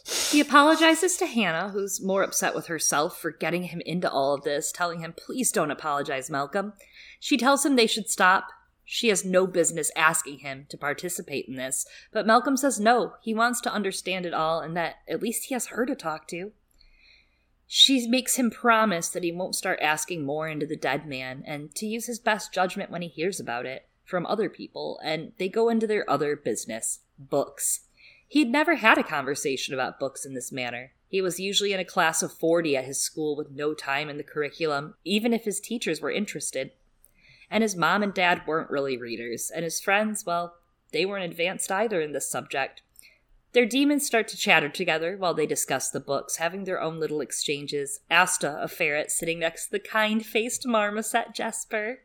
He apologizes to Hannah, who's more upset with herself for getting him into all of this, telling him, please don't apologize, Malcolm. She tells him they should stop. She has no business asking him to participate in this, but Malcolm says no, he wants to understand it all and that at least he has her to talk to. She makes him promise that he won't start asking more into the dead man and to use his best judgment when he hears about it from other people, and they go into their other business books. He'd never had a conversation about books in this manner. He was usually in a class of 40 at his school with no time in the curriculum, even if his teachers were interested. And his mom and dad weren't really readers, and his friends, well, they weren't advanced either in this subject. Their daemons start to chatter together while they discuss the books, having their own little exchanges. Asta, a ferret, sitting next to the kind faced marmoset Jesper.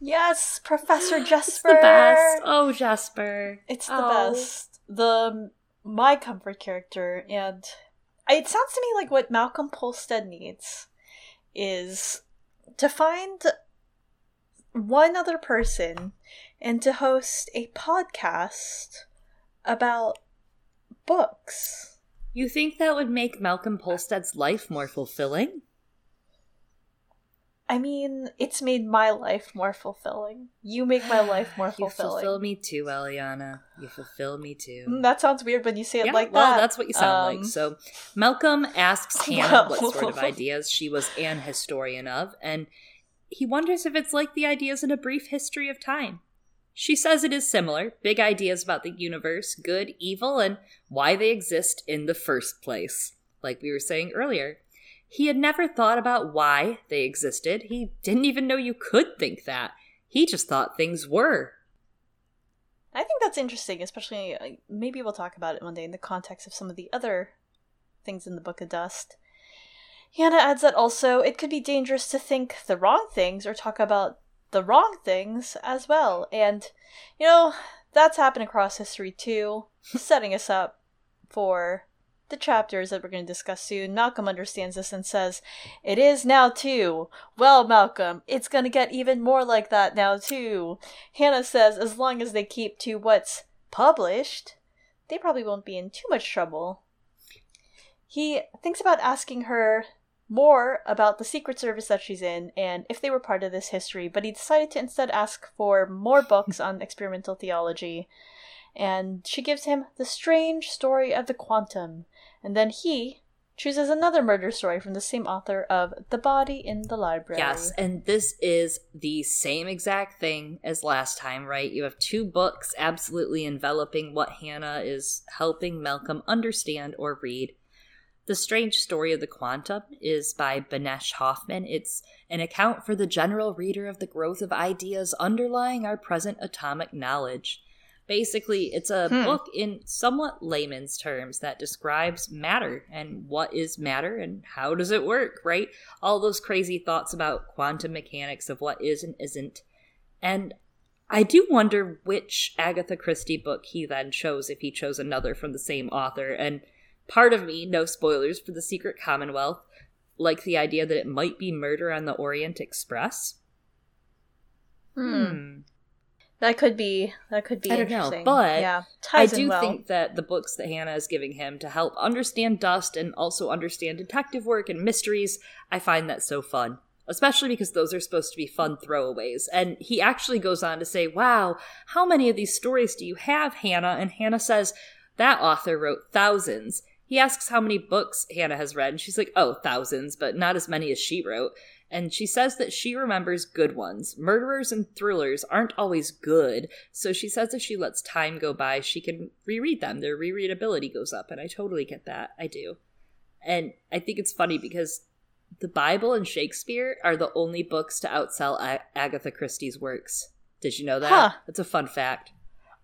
Yes, Professor Jesper. It's the best. Oh, Jesper. It's the Oh. best. The my comfort character, and it sounds to me like what Malcolm Polstead needs is to find one other person and to host a podcast about books. You think that would make Malcolm Polstead's life more fulfilling? I mean, it's made my life more fulfilling. You make my life more fulfilling. You fulfill me too, Eliana. You fulfill me too. Mm, That sounds weird when you say it yeah, like well, that. Well, that's what you sound Um, like. So, Malcolm asks Hannah Well. what sort of ideas she was an historian of, and he wonders if it's like the ideas in A Brief History of Time. She says it is similar big ideas about the universe, good, evil, and why they exist in the first place, like we were saying earlier. He had never thought about why they existed. He didn't even know you could think that. He just thought things were. I think that's interesting, especially uh, maybe we'll talk about it one day in the context of some of the other things in the Book of Dust. Hannah adds that also it could be dangerous to think the wrong things or talk about the wrong things as well. And, you know, that's happened across history too, setting us up for the chapters that we're going to discuss soon. Malcolm understands this and says, It is now too. Well, Malcolm, it's going to get even more like that now too. Hannah says as long as they keep to what's published, they probably won't be in too much trouble. He thinks about asking her more about the Secret Service that she's in and if they were part of this history, but he decided to instead ask for more books on experimental theology. And she gives him The Strange Story of the Quantum, and then he chooses another murder story from the same author of The Body in the Library. Yes, and this is the same exact thing as last time, right? You have two books absolutely enveloping what Hannah is helping Malcolm understand or read. The Strange Story of the Quantum is by Banesh Hoffman. It's an account for the general reader of the growth of ideas underlying our present atomic knowledge. Basically, it's a Hmm. book in somewhat layman's terms that describes matter and what is matter and how does it work, right? All those crazy thoughts about quantum mechanics of what is and isn't. And I do wonder which Agatha Christie book he then chose if he chose another from the same author. And part of me, no spoilers for The Secret Commonwealth, like the idea that it might be Murder on the Orient Express. Hmm. That could be that could be I don't know, interesting. but yeah, I do well. think that the books that Hannah is giving him to help understand Dust and also understand detective work and mysteries, I find that so fun. Especially because those are supposed to be fun throwaways. And he actually goes on to say, Wow, how many of these stories do you have, Hannah? And Hannah says, That author wrote thousands. He asks how many books Hannah has read, and she's like, Oh, thousands, but not as many as she wrote. And she says that she remembers good ones. Murderers and thrillers aren't always good, so she says if she lets time go by, she can reread them. Their rereadability goes up, and I totally get that. I do. And I think it's funny because the Bible and Shakespeare are the only books to outsell A- Agatha Christie's works. Did you know that? Huh. That's a fun fact.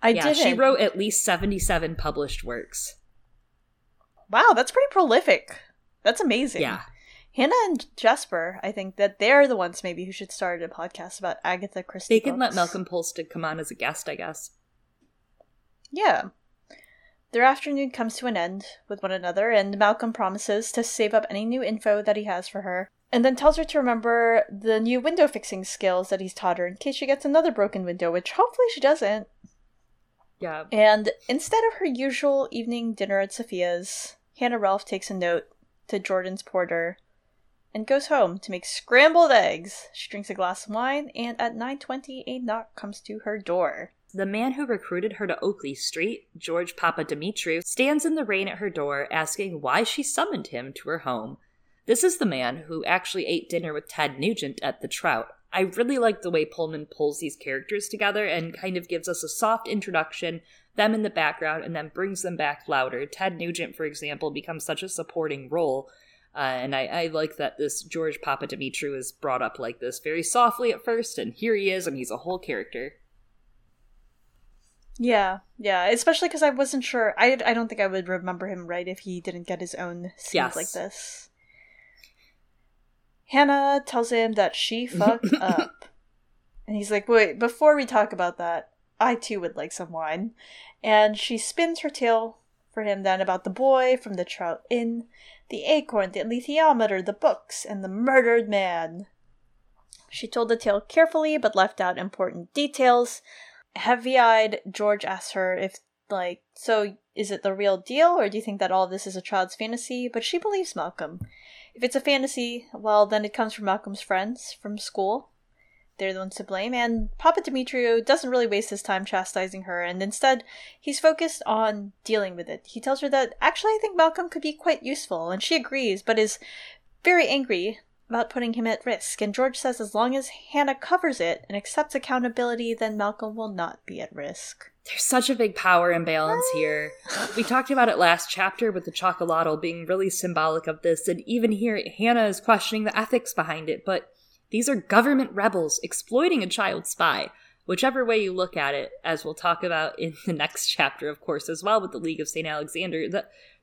I yeah, did. she wrote at least 77 published works. Wow, that's pretty prolific. That's amazing. Yeah. Hannah and Jesper, I think that they're the ones maybe who should start a podcast about Agatha Christie. They can let books. Malcolm Polstead come on as a guest, I guess. Yeah. Their afternoon comes to an end with one another, and Malcolm promises to save up any new info that he has for her, and then tells her to remember the new window fixing skills that he's taught her in case she gets another broken window, which hopefully she doesn't. Yeah. And instead of her usual evening dinner at Sophia's, Hannah Relf takes a note to Jordan's porter and goes home to make scrambled eggs. She drinks a glass of wine, and at 9.20, a knock comes to her door. The man who recruited her to Oakley Street, George Papadimitriou, stands in the rain at her door asking why she summoned him to her home. This is the man who actually ate dinner with Ted Nugent at the Trout. I really like the way Pullman pulls these characters together and kind of gives us a soft introduction, them in the background, and then brings them back louder. Ted Nugent, for example, becomes such a supporting role. Uh, and I, I like that this George Papadimitriou is brought up like this, very softly at first, and here he is, and he's a whole character. Yeah, yeah, especially because I wasn't sure. I, I don't think I would remember him right if he didn't get his own scene Yes. like this. Hannah tells him that she fucked up. And he's like, wait, before we talk about that, I too would like some wine. And she spins her tale for him then about the boy from the Trout Inn, the acorn, the alethiometer, the books, and the murdered man. She told the tale carefully but left out important details. Heavy eyed, George asks her if, like, so is it the real deal, or do you think that all this is a child's fantasy? But she believes Malcolm. If it's a fantasy, well, then it comes from Malcolm's friends from school. They're the ones to blame, and Papadimitriou doesn't really waste his time chastising her, and instead, he's focused on dealing with it. He tells her that actually I think Malcolm could be quite useful, and she agrees, but is very angry about putting him at risk. And George says as long as Hannah covers it and accepts accountability, then Malcolm will not be at risk. There's such a big power imbalance ah. here. We talked about it last chapter with the chocolatl being really symbolic of this, and even here, Hannah is questioning the ethics behind it, but these are government rebels exploiting a child spy. Whichever way you look at it, as we'll talk about in the next chapter, of course, as well with the League of St. Alexander,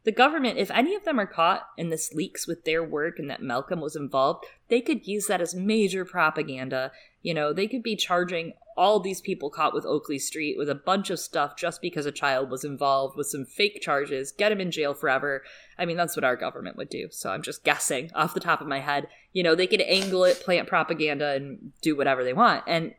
the government, if any of them are caught and this leaks with their work and that Malcolm was involved, they could use that as major propaganda. You know, they could be charging all these people caught with Oakley Street with a bunch of stuff just because a child was involved with some fake charges, get him in jail forever. I mean, that's what our government would do. So I'm just guessing off the top of my head. You know, they could angle it, plant propaganda, and do whatever they want. And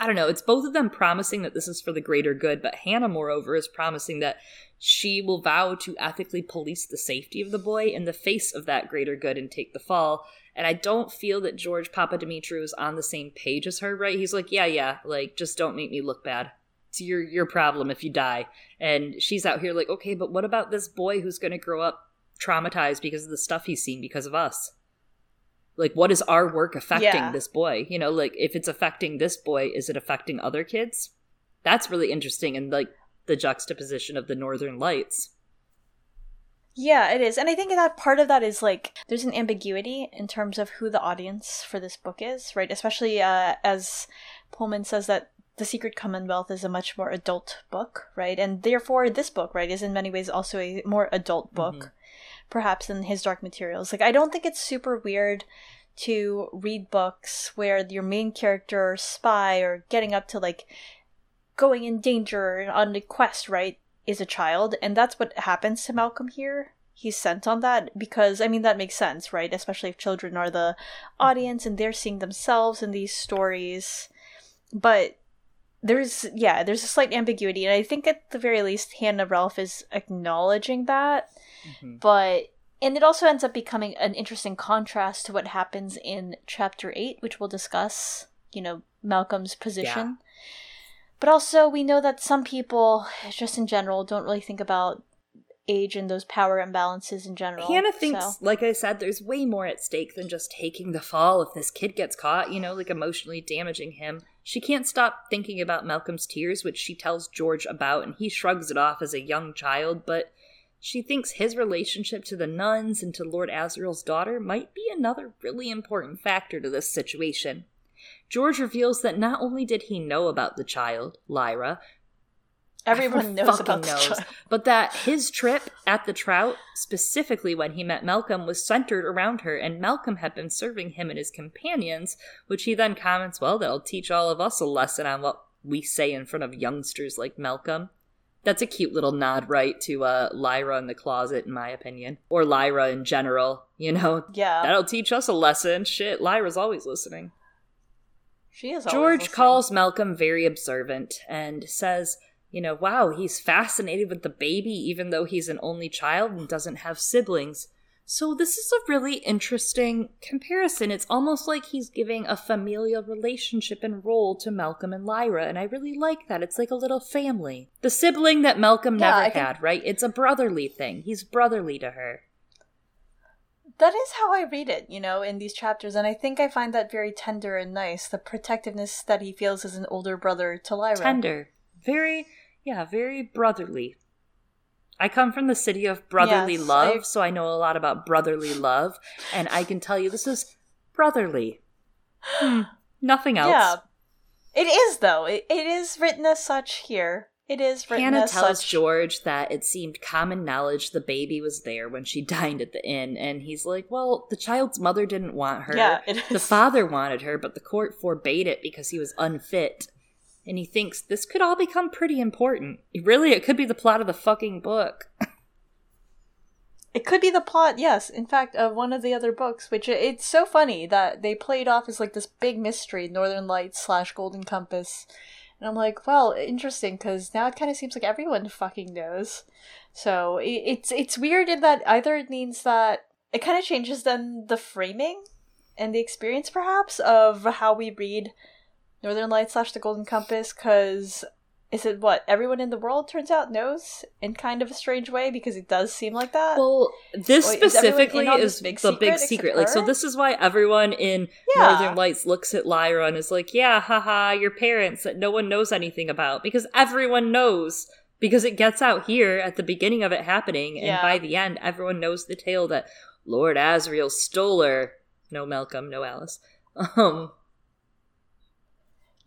I don't know, it's both of them promising that this is for the greater good, but Hannah, moreover, is promising that she will vow to ethically police the safety of the boy in the face of that greater good and take the fall. And I don't feel that George Papadimitriou is on the same page as her, right? He's like, yeah, yeah, like just don't make me look bad. It's your your problem if you die. And she's out here like, okay, but what about this boy who's going to grow up traumatized because of the stuff he's seen because of us? Like, what is our work affecting Yeah. this boy? You know, like if it's affecting this boy, is it affecting other kids? That's really interesting, and like the juxtaposition of the Northern Lights. Yeah, it is. And I think that part of that is like there's an ambiguity in terms of who the audience for this book is, right? Especially uh, as Pullman says that The Secret Commonwealth is a much more adult book, right? And therefore, this book, right, is in many ways also a more adult book, mm-hmm. Perhaps in his Dark Materials. Like, I don't think it's super weird to read books where your main character or spy or getting up to like going in danger on a quest, right, is a child. And that's what happens to Malcolm here. He's sent on that because, I mean, that makes sense, right? Especially if children are the mm-hmm. audience and they're seeing themselves in these stories. But there's, yeah, there's a slight ambiguity. And I think at the very least, Hannah Relf is acknowledging that. Mm-hmm. But and it also ends up becoming an interesting contrast to what happens in chapter 8 which we'll discuss you know malcolm's position yeah. but also we know that some people just in general don't really think about age and those power imbalances in general hannah thinks so. like i said there's way more at stake than just taking the fall if this kid gets caught you know like emotionally damaging him she can't stop thinking about malcolm's tears which she tells george about and he shrugs it off as a young child but she thinks his relationship to the nuns and to Lord Asriel's daughter might be another really important factor to this situation. George reveals that not only did he know about the child, Lyra, everyone knows about knows, but that his trip at the Trout, specifically when he met Malcolm, was centered around her, and Malcolm had been serving him and his companions, which he then comments, well, that'll teach all of us a lesson on what we say in front of youngsters like Malcolm. That's a cute little nod, right, to uh, Lyra in the closet, in my opinion, or Lyra in general. You know, yeah, that'll teach us a lesson. Shit, Lyra's always listening. She is. George calls Malcolm very observant and says, you know, wow, he's fascinated with the baby, even though he's an only child and doesn't have siblings. So this is a really interesting comparison. It's almost like he's giving a familial relationship and role to Malcolm and Lyra, and I really like that. It's like a little family. The sibling that Malcolm yeah, never think- had, right? It's a brotherly thing. He's brotherly to her. That is how I read it, you know, in these chapters, and I think I find that very tender and nice. The protectiveness that he feels as an older brother to Lyra. Tender. Very, yeah, very brotherly. I come from the city of brotherly yes, love, I... so I know a lot about brotherly love, and I can tell you this is brotherly. Hmm, nothing else. Yeah. It is though. It, it is written as such here. It is written Hannah as tells such. George that it seemed common knowledge the baby was there when she dined at the inn, and he's like, "Well, the child's mother didn't want her. Yeah, the father wanted her, but the court forbade it because he was unfit." And he thinks this could all become pretty important. Really, it could be the plot of the fucking book. it could be the plot, yes. In fact, of one of the other books, which it's so funny that they played off as like this big mystery, Northern Lights slash Golden Compass. And I'm like, well, interesting, because now it kind of seems like everyone fucking knows. So it's it's weird in that either it means that it kind of changes then the framing and the experience, perhaps, of how we read Northern Lights slash the Golden Compass because is it what everyone in the world turns out knows in kind of a strange way? Because it does seem like that? Well this Wait, specifically is, is big the big secret like so this is why everyone in yeah. northern lights looks at lyra and is like yeah haha your parents that no one knows anything about. Because everyone knows because it gets out here at the beginning of it happening and yeah. by the end everyone knows the tale that lord asriel stole her. No malcolm no alice. Um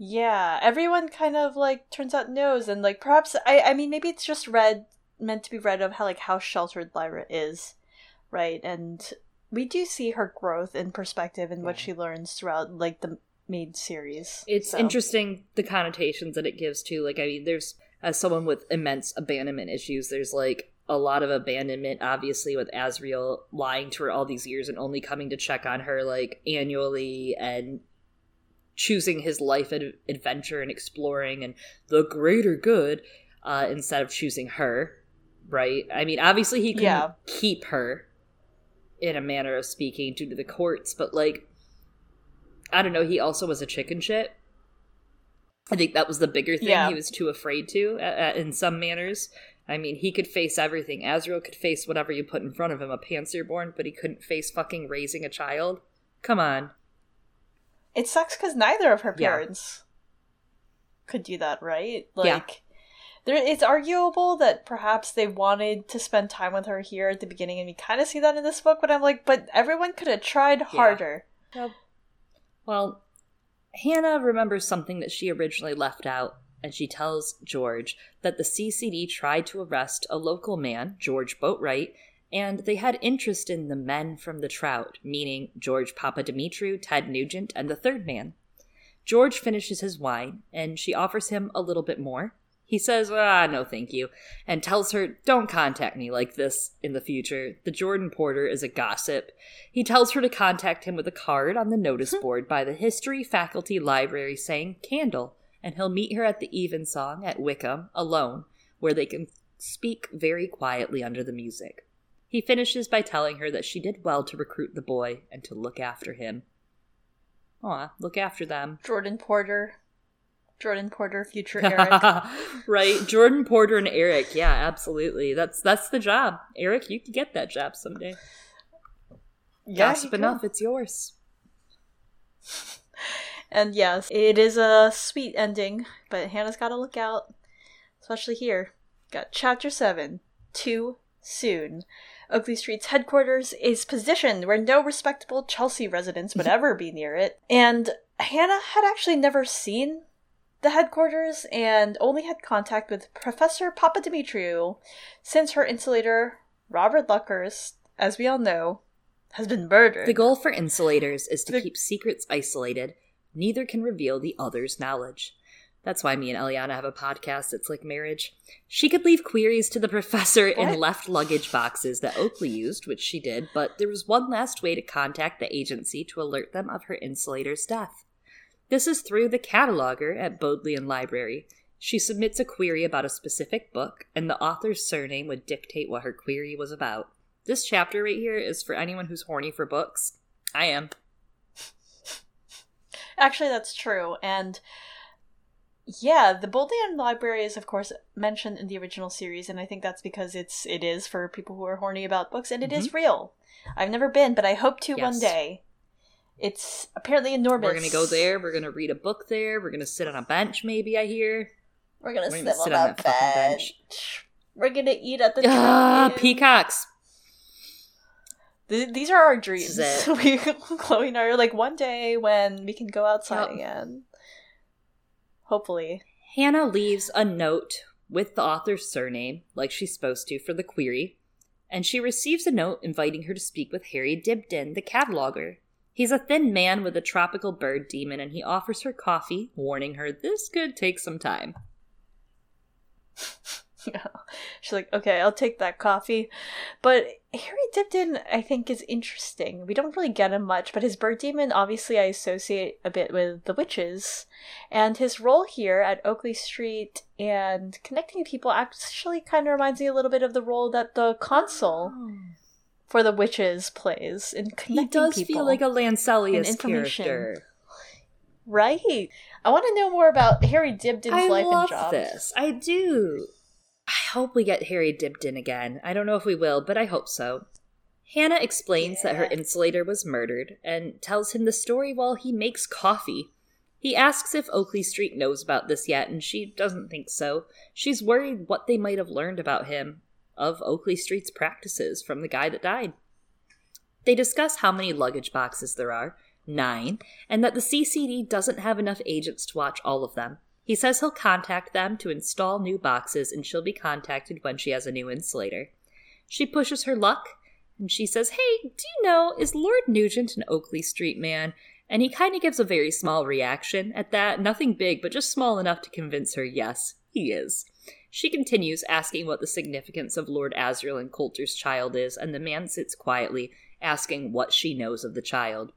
yeah, everyone kind of like turns out knows, and like perhaps I I mean maybe it's just read meant to be read of how like how sheltered Lyra is, right? And we do see her growth in perspective and yeah. what she learns throughout like the main series. It's so. interesting the connotations that it gives to like I mean there's as someone with immense abandonment issues, there's like a lot of abandonment, obviously, with Asriel lying to her all these years and only coming to check on her like annually and choosing his life ad- adventure and exploring and the greater good uh, instead of choosing her, right? I mean, obviously he couldn't yeah. keep her in a manner of speaking due to the courts, but like, I don't know. He also was a chicken shit. I think that was the bigger thing yeah. he was too afraid to, uh, in some manners. I mean, he could face everything. Asriel could face whatever you put in front of him, a panserbjørn, but he couldn't face fucking raising a child. Come on. It sucks because neither of her parents yeah. could do that, right? Like, yeah. there, it's arguable that perhaps they wanted to spend time with her here at the beginning, and we kind of see that in this book. But I'm like, but everyone could have tried harder. Yeah. Well, Hannah remembers something that she originally left out, and she tells George that the CCD tried to arrest a local man, George Boatwright, and they had interest in the men from the trout, meaning George Papa Papadimitriou, Ted Nugent, and the third man. George finishes his wine, and she offers him a little bit more. He says, ah, no thank you, and tells her, don't contact me like this in the future. The Jordan Porter is a gossip. He tells her to contact him with a card on the notice board by the History Faculty Library saying candle, and he'll meet her at the Evensong at Wickham alone, where they can speak very quietly under the music. He finishes by telling her that she did well to recruit the boy and to look after him. Aw, look after them. Jordan Porter. Jordan Porter, future Eric. right, Jordan Porter and Eric. Yeah, absolutely. That's that's the job. Eric, you could get that job someday. Yeah, Gossip enough, it's yours. And yes, it is a sweet ending, but Hannah's got to look out, especially here. Got chapter 7, Too Soon. Oakley Street's headquarters is positioned where no respectable Chelsea residents would mhm. ever be near it. And Hannah had actually never seen the headquarters and only had contact with Professor Papadimitriou since her insulator, Robert Luckhurst, as we all know, has been murdered. The goal for insulators is to the- keep secrets isolated. Neither can reveal the other's knowledge. That's why me and Eliana have a podcast. It's like marriage. She could leave queries to the professor what? in left luggage boxes that Oakley used, which she did, but there was one last way to contact the agency to alert them of her insulator's death. This is through the cataloger at Bodleian Library. She submits a query about a specific book, and the author's surname would dictate what her query was about. This chapter right here is for anyone who's horny for books. I am. Actually, that's true. And yeah, the Bodleian Library is of course mentioned in the original series, and I think that's because it's it is for people who are horny about books, and it mm-hmm. is real. I've never been, but I hope to yes. one day. It's apparently enormous. We're gonna go there. We're gonna read a book there. We're gonna sit on a bench. Maybe I hear. We're gonna, We're gonna sit, sit, on, on that bench. bench. We're gonna eat at the ah peacocks. these are our dreams. we, Chloe and I are like one day when we can go outside yep. again. Hopefully. Hannah leaves a note with the author's surname, like she's supposed to, for the query, and she receives a note inviting her to speak with Harry Dibdin, the cataloger. He's a thin man with a tropical bird daemon, and he offers her coffee, warning her this could take some time. yeah. She's like, okay, I'll take that coffee. But Harry Dibdin, I think, is interesting. We don't really get him much, but his bird daemon, obviously, I associate a bit with the witches. And his role here at Oakley Street and connecting people actually kind of reminds me a little bit of the role that the consul. Oh. For the witches plays in connecting He does people feel like a Lanselius character, right? I want to know more about Harry Dibdin's I life and job. This I do. I hope we get Harry Dibdin again. I don't know if we will, but I hope so. Hannah explains yeah. that her insulator was murdered and tells him the story while he makes coffee. He asks if Oakley Street knows about this yet, and she doesn't think so. She's worried what they might have learned about him, of Oakley Street's practices, from the guy that died. They discuss how many luggage boxes there are nine, and that the CCD doesn't have enough agents to watch all of them. He says he'll contact them to install new boxes and she'll be contacted when she has a new insulator. She pushes her luck and she says, Hey, do you know, is Lord Nugent an Oakley Street man? And he kind of gives a very small reaction at that. Nothing big, but just small enough to convince her, yes, he is. She continues asking what the significance of Lord Asriel and Coulter's child is, and the man sits quietly, asking what she knows of the child.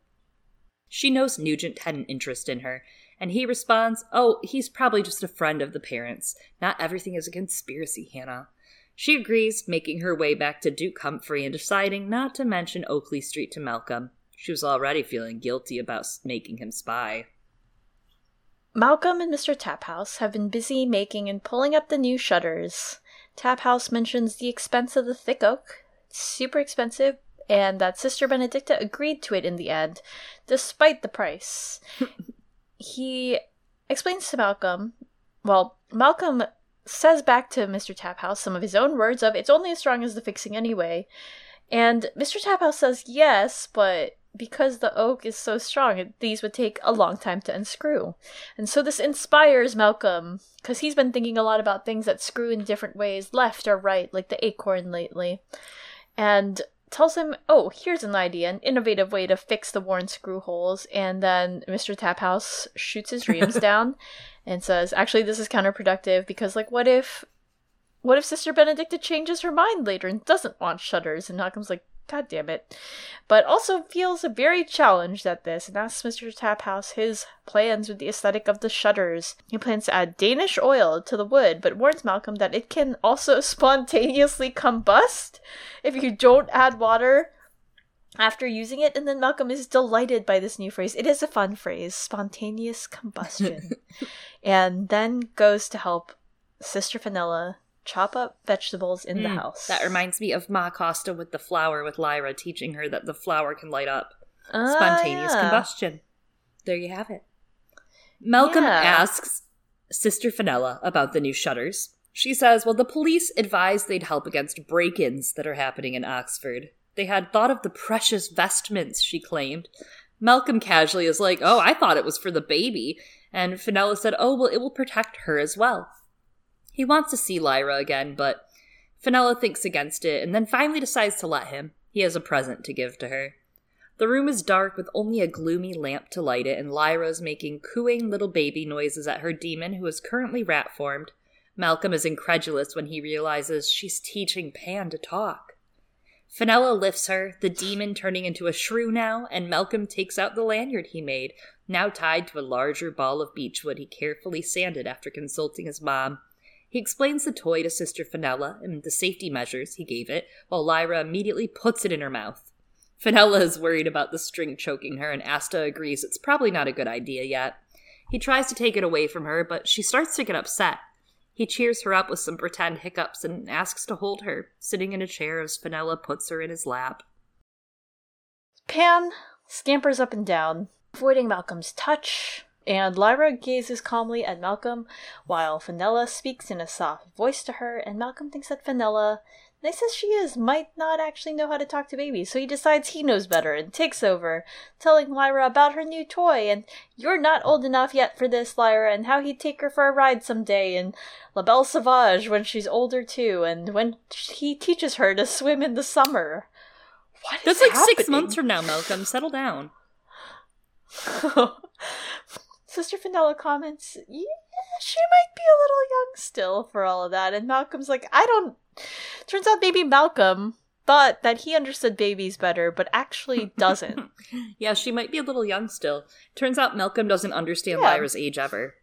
She knows Nugent had an interest in her, and he responds, Oh, he's probably just a friend of the parents. Not everything is a conspiracy, Hannah. She agrees, making her way back to Duke Humphrey and deciding not to mention Oakley Street to Malcolm. She was already feeling guilty about making him spy. Malcolm and Mr. Taphouse have been busy making and pulling up the new shutters. Taphouse mentions the expense of the thick oak. It's super expensive, and that Sister Benedicta agreed to it in the end, despite the price. he explains to Malcolm, well, Malcolm says back to Mr. Taphouse some of his own words of, it's only as strong as the fixing anyway. And Mr. Taphouse says yes, but because the oak is so strong, these would take a long time to unscrew. And so this inspires Malcolm, because he's been thinking a lot about things that screw in different ways, left or right, like the acorn lately. And tells him, oh, here's an idea, an innovative way to fix the worn screw holes. And then Mr. Taphouse shoots his dreams down and says, actually, this is counterproductive because, like, what if. What if Sister Benedicta changes her mind later and doesn't want shutters? And Malcolm's like, God damn it. But also feels very challenged at this and asks Mr. Taphouse his plans with the aesthetic of the shutters. He plans to add Danish oil to the wood, but warns Malcolm that it can also spontaneously combust if you don't add water after using it. And then Malcolm is delighted by this new phrase. It is a fun phrase spontaneous combustion. and then goes to help Sister Fenella chop up vegetables in mm, the house. That reminds me of Ma Costa with the flower with Lyra teaching her that the flower can light up. Uh, Spontaneous yeah. combustion. There you have it. Malcolm yeah. asks Sister Fenella about the new shutters. She says, well, the police advised they'd help against break ins that are happening in Oxford. They had thought of the precious vestments, she claimed. Malcolm casually is like, oh, I thought it was for the baby. And Fenella said, oh, well, it will protect her as well. He wants to see Lyra again, but Fenella thinks against it and then finally decides to let him. He has a present to give to her. The room is dark with only a gloomy lamp to light it, and Lyra is making cooing little baby noises at her daemon, who is currently rat formed. Malcolm is incredulous when he realizes she's teaching Pan to talk. Fenella lifts her, the daemon turning into a shrew now, and Malcolm takes out the lanyard he made, now tied to a larger ball of beechwood he carefully sanded after consulting his mom. He explains the toy to Sister Fenella and the safety measures he gave it, while Lyra immediately puts it in her mouth. Fenella is worried about the string choking her, and Asta agrees it's probably not a good idea yet. He tries to take it away from her, but she starts to get upset. He cheers her up with some pretend hiccups and asks to hold her, sitting in a chair as Fenella puts her in his lap. Pan scampers up and down, avoiding Malcolm's touch, and Lyra gazes calmly at Malcolm while Fenella speaks in a soft voice to her, and Malcolm thinks that Fenella, nice as she is, might not actually know how to talk to babies, so he decides he knows better and takes over, telling Lyra about her new toy, and you're not old enough yet for this, Lyra, and how he'd take her for a ride someday, and La Belle Sauvage when she's older too, and when he teaches her to swim in the summer. What is That's like happening? six months from now, Malcolm. Settle down. Sister Fenella comments, yeah, she might be a little young still for all of that. And Malcolm's like, I don't. Turns out maybe Malcolm thought that he understood babies better, but actually doesn't. yeah, she might be a little young still. Turns out Malcolm doesn't understand yeah. Lyra's age ever.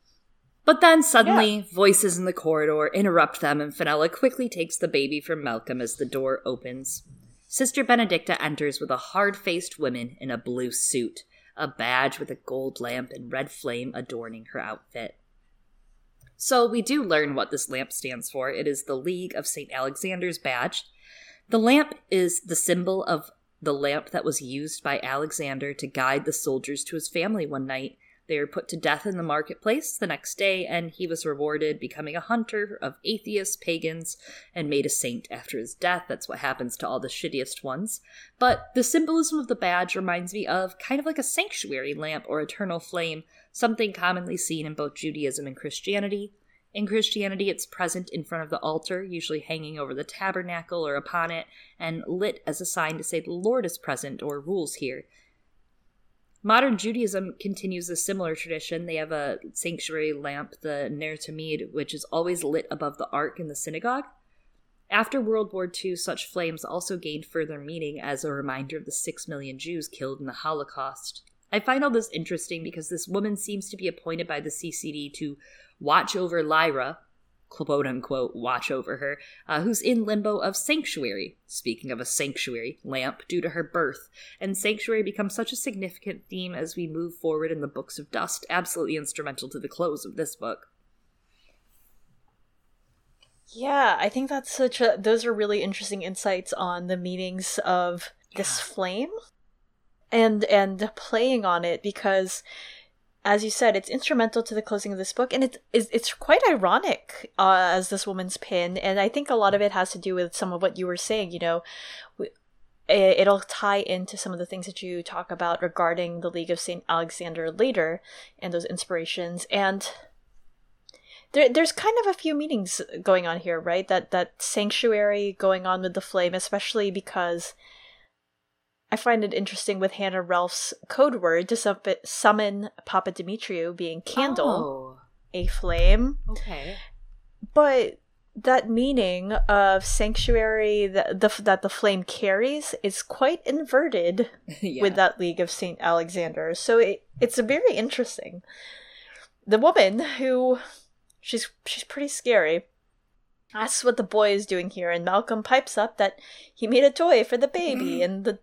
But then suddenly, yeah. voices in the corridor interrupt them, and Fenella quickly takes the baby from Malcolm as the door opens. Sister Benedicta enters with a hard faced woman in a blue suit a badge with a gold lamp and red flame adorning her outfit. So we do learn what this lamp stands for. It is the League of St. Alexander's badge. The lamp is the symbol of the lamp that was used by Alexander to guide the soldiers to his family one night they were put to death in the marketplace the next day, and he was rewarded, becoming a hunter of atheists, pagans, and made a saint after his death. That's what happens to all the shittiest ones. But the symbolism of the badge reminds me of kind of like a sanctuary lamp or eternal flame, something commonly seen in both Judaism and Christianity. In Christianity, it's present in front of the altar, usually hanging over the tabernacle or upon it, and lit as a sign to say the Lord is present or rules here. Modern Judaism continues a similar tradition. They have a sanctuary lamp, the Ner Tamid, which is always lit above the ark in the synagogue. After World War II, such flames also gained further meaning as a reminder of the six million Jews killed in the Holocaust. I find all this interesting because this woman seems to be appointed by the CCD to watch over Lyra, quote unquote watch over her, uh, who's in limbo of sanctuary. Speaking of a sanctuary lamp, due to her birth, and sanctuary becomes such a significant theme as we move forward in the books of dust, absolutely instrumental to the close of this book. Yeah, I think that's such a those are really interesting insights on the meanings of yeah. this flame and and playing on it because as you said, it's instrumental to the closing of this book, and it's it's quite ironic uh, as this woman's pin, and I think a lot of it has to do with some of what you were saying. You know, it'll tie into some of the things that you talk about regarding the League of St. Alexander later and those inspirations. And there, there's kind of a few meanings going on here, right? That that sanctuary going on with the flame, especially because I find it interesting with Hannah Relf's code word to sum- summon Papadimitriou being candle, Oh, a flame, okay. but that meaning of sanctuary that the that the flame carries is quite inverted yeah. with that League of Saint Alexander. So it, it's very interesting. The woman who she's she's pretty scary. Asks what the boy is doing here, and Malcolm pipes up that he made a toy for the baby, mm-hmm. and the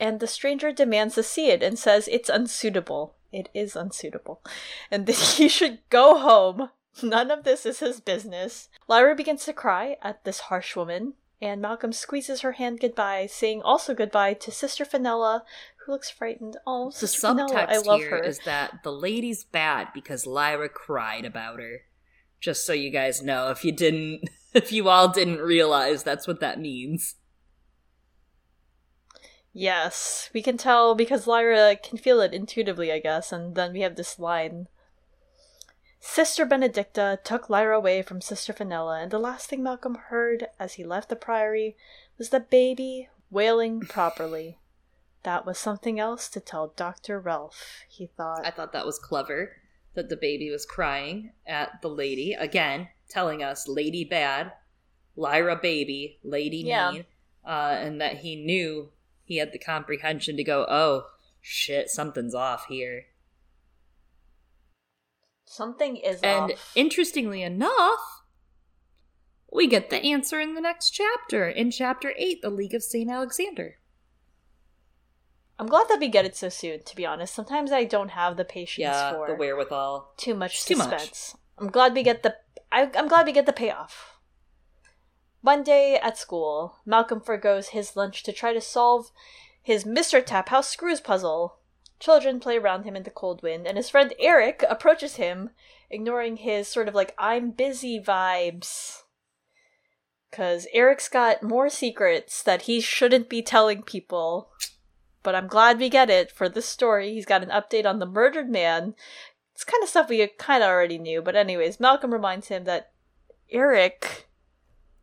and the stranger demands to see it and says it's unsuitable. It is unsuitable, and that he should go home. None of this is his business. Lyra begins to cry at this harsh woman, and Malcolm squeezes her hand goodbye, saying also goodbye to Sister Fenella, who looks frightened. Oh, The Sister Fenella, I love here her. is that the lady's bad because Lyra cried about her. Just so you guys know, if you didn't, if you all didn't realize, that's what that means. Yes, we can tell because Lyra can feel it intuitively, I guess, and then we have this line. Sister Benedicta took Lyra away from Sister Fenella, and the last thing Malcolm heard as he left the priory was the baby wailing properly. That was something else to tell Dr. Relf, he thought. I thought that was clever that the baby was crying at the lady again, telling us lady bad, Lyra baby, lady Yeah. mean, uh, and that he knew he had the comprehension to go, oh shit, something's off here. Something is And off. interestingly enough, we get the answer in the next chapter, in chapter 8, The League of St. Alexander. I'm glad that we get it so soon, to be honest. Sometimes I don't have the patience Yeah, for the wherewithal. too much suspense. Too much. I'm glad we get the I, I'm glad we get the payoff. One day at school, Malcolm forgoes his lunch to try to solve his Mr. Taphouse screws puzzle. Children play around him in the cold wind, and his friend Eric approaches him, ignoring his sort of like I'm busy vibes. Cause Eric's got more secrets that he shouldn't be telling people. But I'm glad we get it for this story. He's got an update on the murdered man, it's kind of stuff we kind of already knew, but anyways, Malcolm reminds him that Eric,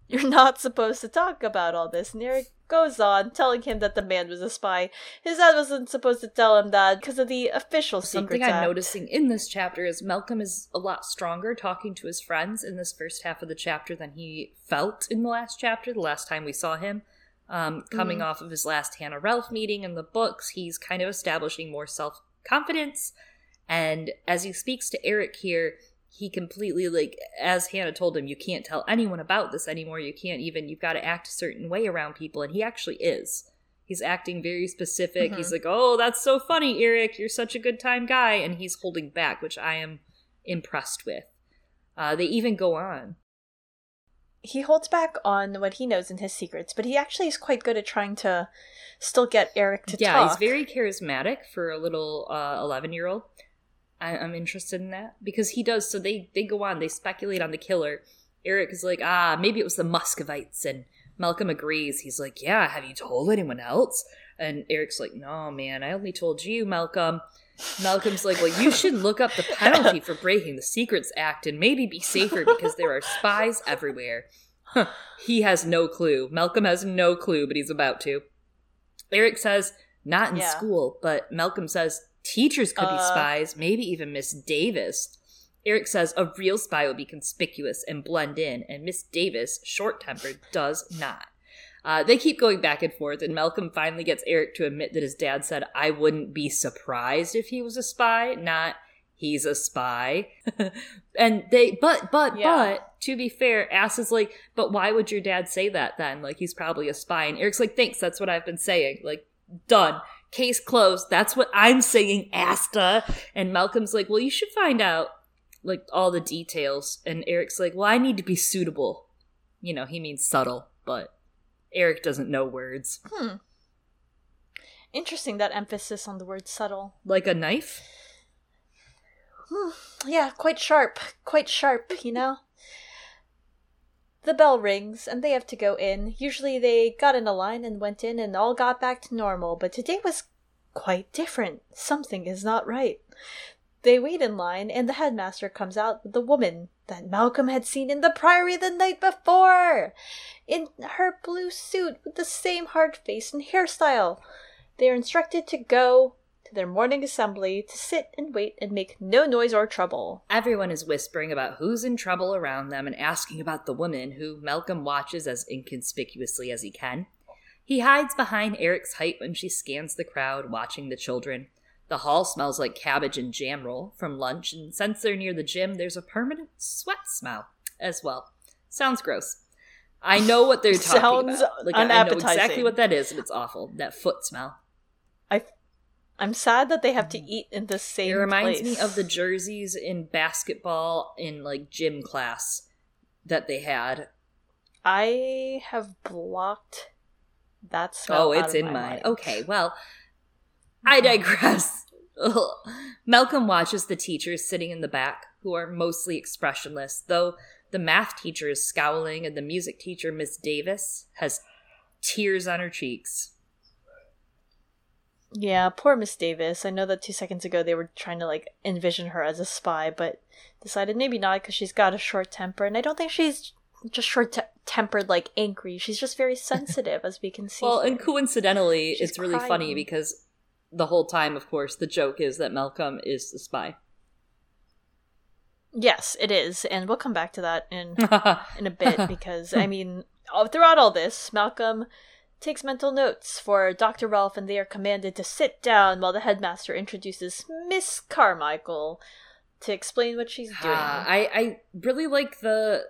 you're not supposed to talk about all this, and Eric goes on telling him that the man was a spy. His dad wasn't supposed to tell him that because of the official Something I'm Act. noticing in this chapter is Malcolm is a lot stronger talking to his friends in this first half of the chapter than he felt in the last chapter, the last time we saw him. Um, coming Mm-hmm. off of his last Hannah Relf meeting in the books, he's kind of establishing more self confidence. And as he speaks to Eric here, he completely, like, as Hannah told him, you can't tell anyone about this anymore. You can't even, you've got to act a certain way around people. And he actually is. He's acting very specific. Mhm. He's like, "Oh, that's so funny, Eric. You're such a good time guy," and he's holding back, which I am impressed with. Uh, they even go on. he holds back on what he knows in his secrets, but he actually is quite good at trying to still get Eric to yeah, talk. Yeah, he's very charismatic for a little eleven-year-old. I- I'm interested in that because he does. So they they go on. They speculate on the killer. Eric is like, ah, maybe it was the Muscovites, and Malcolm agrees. He's like, yeah, have you told anyone else? And Eric's like, no, man, I only told you, Malcolm. Malcolm's like, well, you should look up the penalty for breaking the Secrets Act and maybe be safer because there are spies everywhere. Huh. He has no clue. Malcolm has no clue, but he's about to. Eric says, not in Yeah. school, but Malcolm says, teachers could be Uh. spies, maybe even Miss Davis. Eric says a real spy would be conspicuous and blend in, and Miss Davis, short tempered, does not. Uh, they keep going back and forth, and Malcolm finally gets Eric to admit that his dad said, I wouldn't be surprised if he was a spy, not he's a spy. and they, but, but, Yeah. but, to be fair, Asta is like, but why would your dad say that then? Like, he's probably a spy. And Eric's like, thanks, that's what I've been saying. Like, done. Case closed. That's what I'm saying, Asta. And Malcolm's like, well, you should find out, like, all the details. And Eric's like, well, I need to be suitable. You know, he means subtle, but Eric doesn't know words. Hmm. Interesting that emphasis on the word subtle. Like a knife? Hmm. Yeah, quite sharp. Quite sharp, you know? The bell rings and they have to go in. Usually they got in a line and went in and all got back to normal, but today was quite different. Something is not right. They wait in line and the headmaster comes out with the woman that Malcolm had seen in the priory the night before, in her blue suit with the same hard face and hairstyle. They are instructed to go to their morning assembly to sit and wait and make no noise or trouble. Everyone is whispering about who's in trouble around them and asking about the woman who Malcolm watches as inconspicuously as he can. He hides behind Eric's height when she scans the crowd, watching the children. The hall smells like cabbage and jam roll from lunch, and since they're near the gym, there's a permanent sweat smell as well. Sounds gross. I know what they're talking Sounds about. Like I know exactly what that is, and it's awful. That foot smell. I'm sad that they have to mm. eat in the same. It reminds place. me of the jerseys in basketball in like gym class that they had. I have blocked that smell. Oh, it's in my mine. Okay, well, I digress. Ugh. Malcolm watches the teachers sitting in the back, who are mostly expressionless, though the math teacher is scowling and the music teacher, Miss Davis, has tears on her cheeks. Yeah, poor Miss Davis. I know that two seconds ago they were trying to like envision her as a spy, but decided maybe not because she's got a short temper, and I don't think she's just short te- tempered like angry. She's just very sensitive, as we can see. Well, and coincidentally, She's it's really funny because the whole time, of course, the joke is that Malcolm is the spy. yes, it is, and we'll come back to that in in a bit because I mean, all- throughout all this, Malcolm takes mental notes for Dr. Relf, and they are commanded to sit down while the headmaster introduces Miss Carmichael to explain what she's doing. Ah, I I really like the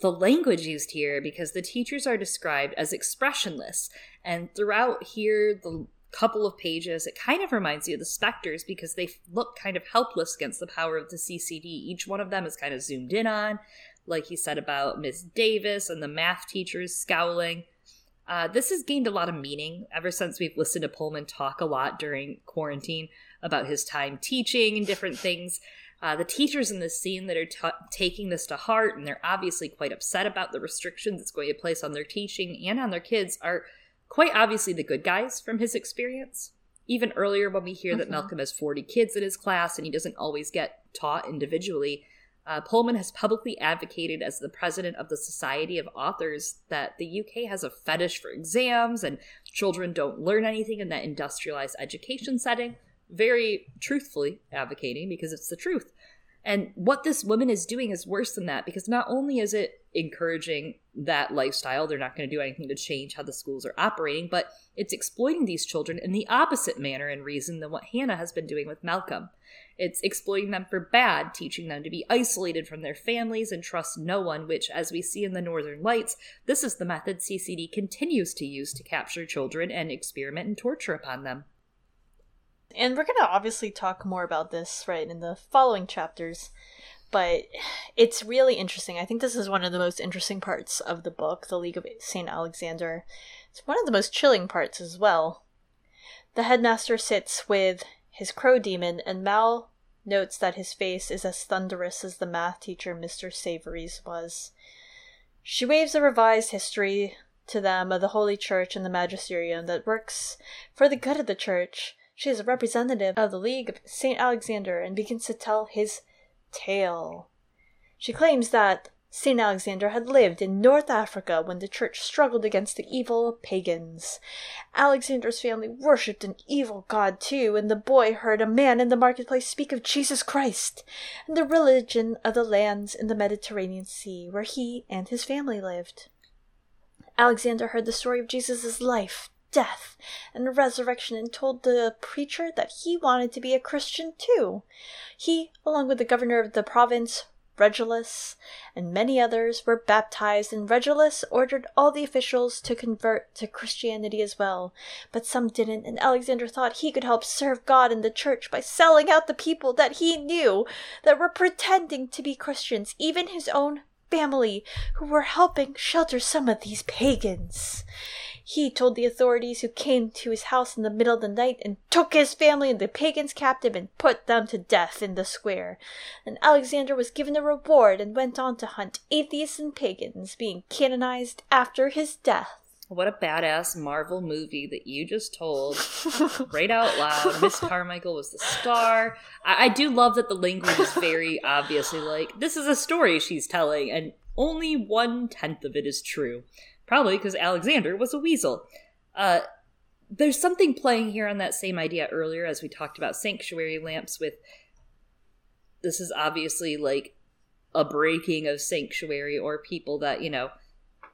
the language used here because the teachers are described as expressionless, and throughout here the couple of pages it kind of reminds you of the specters because they look kind of helpless against the power of the ccd each one of them is kind of zoomed in on like he said about miss davis and the math teachers scowling uh, this has gained a lot of meaning ever since we've listened to pullman talk a lot during quarantine about his time teaching and different things uh, the teachers in this scene that are ta taking this to heart and they're obviously quite upset about the restrictions it's going to place on their teaching and on their kids are quite obviously the good guys from his experience. Even earlier, when we hear that Mhm. Malcolm has 40 kids in his class and he doesn't always get taught individually, uh, Pullman has publicly advocated as the president of the Society of Authors that the UK has a fetish for exams and children don't learn anything in that industrialized education setting. Very truthfully advocating because it's the truth. And what this woman is doing is worse than that because not only is it encouraging that lifestyle, they're not going to do anything to change how the schools are operating, but it's exploiting these children in the opposite manner and reason than what Hannah has been doing with Malcolm. It's exploiting them for bad, teaching them to be isolated from their families and trust no one, which, as we see in the Northern Lights, this is the method CCD continues to use to capture children and experiment and torture upon them. And we're going to obviously talk more about this, right, in the following chapters. But it's really interesting. I think this is one of the most interesting parts of the book, The League of St. Alexander. It's one of the most chilling parts as well. The headmaster sits with his crow daemon, and Mal notes that his face is as thunderous as the math teacher Mr. Savory's was. She waves a revised history to them of the Holy Church and the Magisterium that works for the good of the Church. She is a representative of the League of St. Alexander and begins to tell his tale. She claims that St. Alexander had lived in North Africa when the church struggled against the evil pagans. Alexander's family worshipped an evil god too, and the boy heard a man in the marketplace speak of Jesus Christ and the religion of the lands in the Mediterranean Sea where he and his family lived. Alexander heard the story of Jesus' life, death, and resurrection and told the preacher that he wanted to be a Christian too. He, along with the governor of the province, Regulus, and many others, were baptized, and Regulus ordered all the officials to convert to Christianity as well. But some didn't, and Alexander thought he could help serve God and the church by selling out the people that he knew that were pretending to be Christians, even his own family who were helping shelter some of these pagans. He told the authorities who came to his house in the middle of the night and took his family and the pagans captive and put them to death in the square. And Alexander was given a reward and went on to hunt atheists and pagans, being canonized after his death. What a badass Marvel movie that you just told right out loud. Miss Carmichael was the star. I-, I do love that the language is very obviously like this is a story she's telling, and only one tenth of it is true. Probably because Alexander was a weasel. Uh, there's something playing here on that same idea earlier as we talked about sanctuary lamps with this is obviously like a breaking of sanctuary or people that you know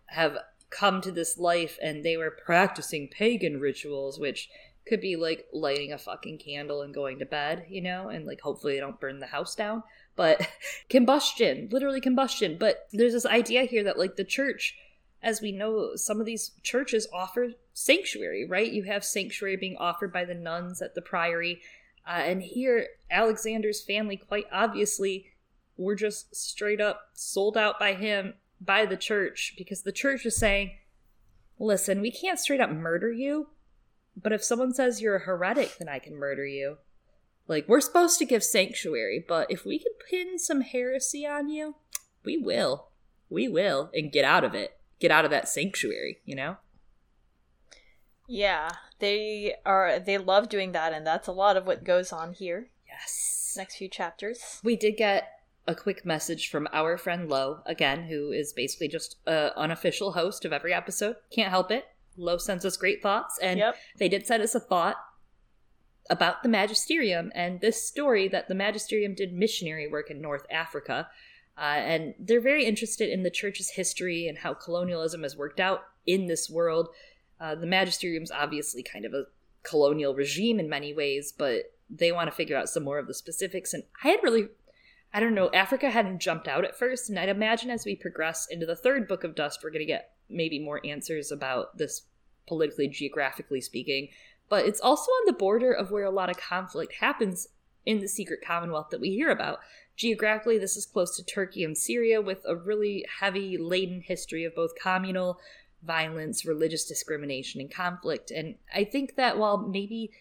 have come to this life and they were practicing pagan rituals, which could be like lighting a fucking candle and going to bed, you know, and like hopefully they don't burn the house down. But combustion, literally combustion. But there's this idea here that like the church, as we know, some of these churches offer sanctuary, right? You have sanctuary being offered by the nuns at the priory. Uh, and here, Alexander's family quite obviously were just straight up sold out by him by the church because the church is saying, listen, we can't straight up murder you, but if someone says you're a heretic, then I can murder you. Like, we're supposed to give sanctuary, but if we can pin some heresy on you, we will. We will. And get out of it. Get out of that sanctuary, you know? Yeah, they are they love doing that and that's a lot of what goes on here. Yes. Next few chapters. We did get a quick message from our friend Lo, again, who is basically just an unofficial host of every episode. Can't help it. Lo sends us great thoughts, and Yep. they did send us a thought about the Magisterium and this story that the Magisterium did missionary work in North Africa. Uh, and they're very interested in the church's history and how colonialism has worked out in this world. Uh, the Magisterium's obviously kind of a colonial regime in many ways, but they want to figure out some more of the specifics. And I had really I don't know, Africa hadn't jumped out at first, and I'd imagine as we progress into the third book of Dust, we're going to get maybe more answers about this politically, geographically speaking. But it's also on the border of where a lot of conflict happens in the secret commonwealth that we hear about. Geographically, this is close to Turkey and Syria, with a really heavy, laden history of both communal violence, religious discrimination, and conflict. And I think that while maybe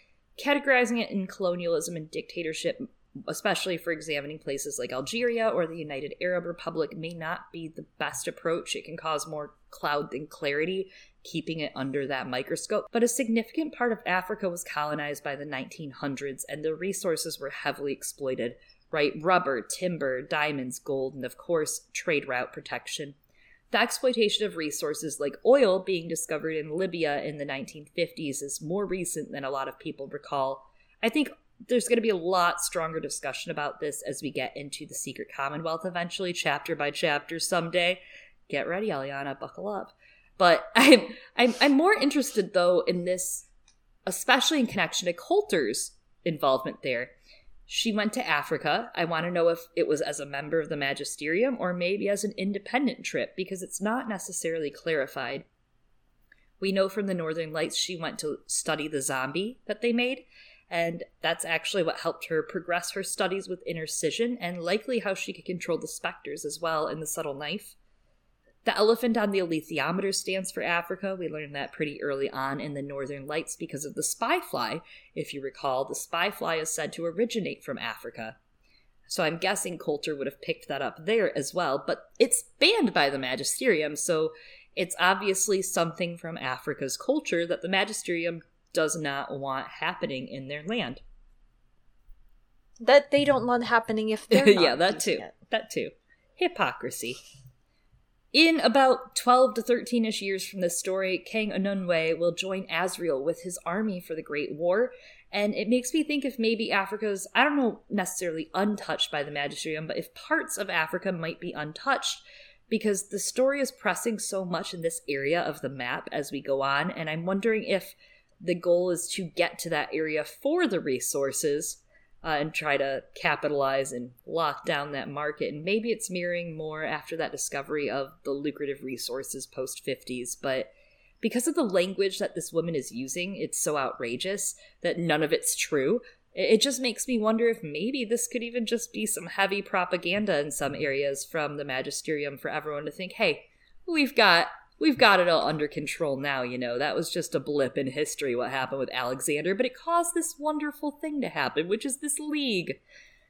categorizing it in colonialism and dictatorship especially for examining places like Algeria or the United Arab Republic, may not be the best approach. It can cause more cloud than clarity, keeping it under that microscope. But a significant part of Africa was colonized by the 1900s, and the resources were heavily exploited right? Rubber, timber, diamonds, gold, and of course, trade route protection. The exploitation of resources like oil being discovered in Libya in the 1950s is more recent than a lot of people recall. I think there's going to be a lot stronger discussion about this as we get into the Secret Commonwealth eventually, chapter by chapter someday. Get ready, Eliana, buckle up. But I'm, I'm, I'm more interested though in this, especially in connection to Coulter's involvement there. She went to Africa. I want to know if it was as a member of the magisterium or maybe as an independent trip because it's not necessarily clarified. We know from the Northern Lights she went to study the zombie that they made, and that's actually what helped her progress her studies with intercision and likely how she could control the specters as well in the subtle knife. The elephant on the alethiometer stands for Africa. We learned that pretty early on in the Northern Lights because of the spy fly. If you recall, the spy fly is said to originate from Africa. So I'm guessing Coulter would have picked that up there as well, but it's banned by the Magisterium, so it's obviously something from Africa's culture that the Magisterium does not want happening in their land. That they don't want happening if they're not yeah, that too. it. That too. Hypocrisy. In about 12 to 13 ish years from this story, King Ogunwe will join Asriel with his army for the Great War. And it makes me think if maybe Africa's, I don't know, necessarily untouched by the Magisterium, but if parts of Africa might be untouched because the story is pressing so much in this area of the map as we go on. And I'm wondering if the goal is to get to that area for the resources uh, and try to capitalize and lock down that market. And maybe it's mirroring more after that discovery of the lucrative resources post 50s. But because of the language that this woman is using, it's so outrageous that none of it's true. it just makes me wonder if maybe this could even just be some heavy propaganda in some areas from the magisterium for everyone to think, hey, we've got we've got it all under control now, you know. That was just a blip in history what happened with Alexander, but it caused this wonderful thing to happen, which is this league.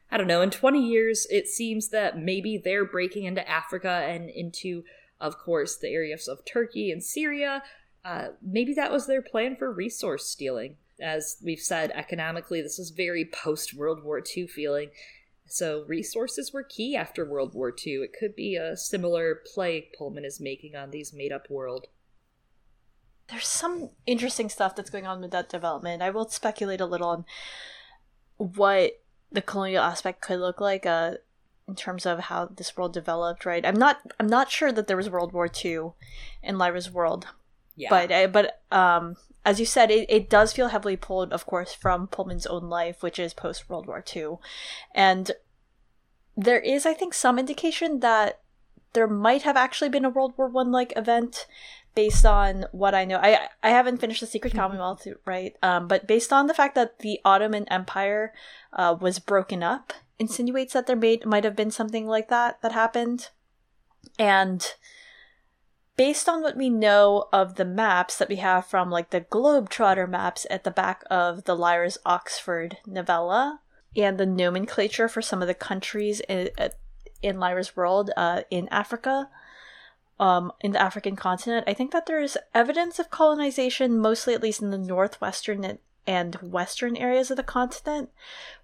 I don't know, in 20 years it seems that maybe they're breaking into Africa and into of course the areas of Turkey and Syria. Uh, maybe that was their plan for resource stealing. As we've said, economically, this is very post World War II feeling. So resources were key after World War II. It could be a similar play Pullman is making on these made up world. There's some interesting stuff that's going on with that development. I will speculate a little on what the colonial aspect could look like uh, in terms of how this world developed. Right? I'm not. I'm not sure that there was World War II in Lyra's world. Yeah. But uh, but um, as you said, it, it does feel heavily pulled, of course, from Pullman's own life, which is post World War II. And there is, I think, some indication that there might have actually been a World War One like event based on what I know. I I haven't finished the Secret mm-hmm. Commonwealth, right? Um, but based on the fact that the Ottoman Empire uh, was broken up, insinuates that there may, might have been something like that that happened. And based on what we know of the maps that we have from like the Globetrotter maps at the back of the Lyra's Oxford novella and the nomenclature for some of the countries in, in Lyra's world uh, in Africa, um, in the African continent, I think that there's evidence of colonization, mostly at least in the northwestern and western areas of the continent,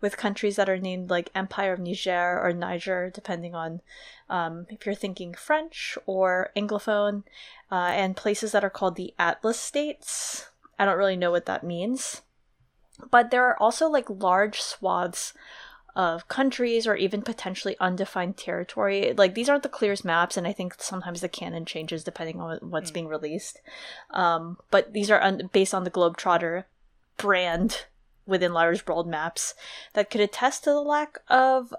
with countries that are named like Empire of Niger or Niger, depending on um, if you're thinking French or Anglophone, uh, and places that are called the Atlas states. I don't really know what that means. But there are also like large swaths of countries or even potentially undefined territory. Like these aren't the clearest maps, and I think sometimes the canon changes depending on what's mm. being released. Um, but these are un- based on the Globetrotter brand within large World maps that could attest to the lack of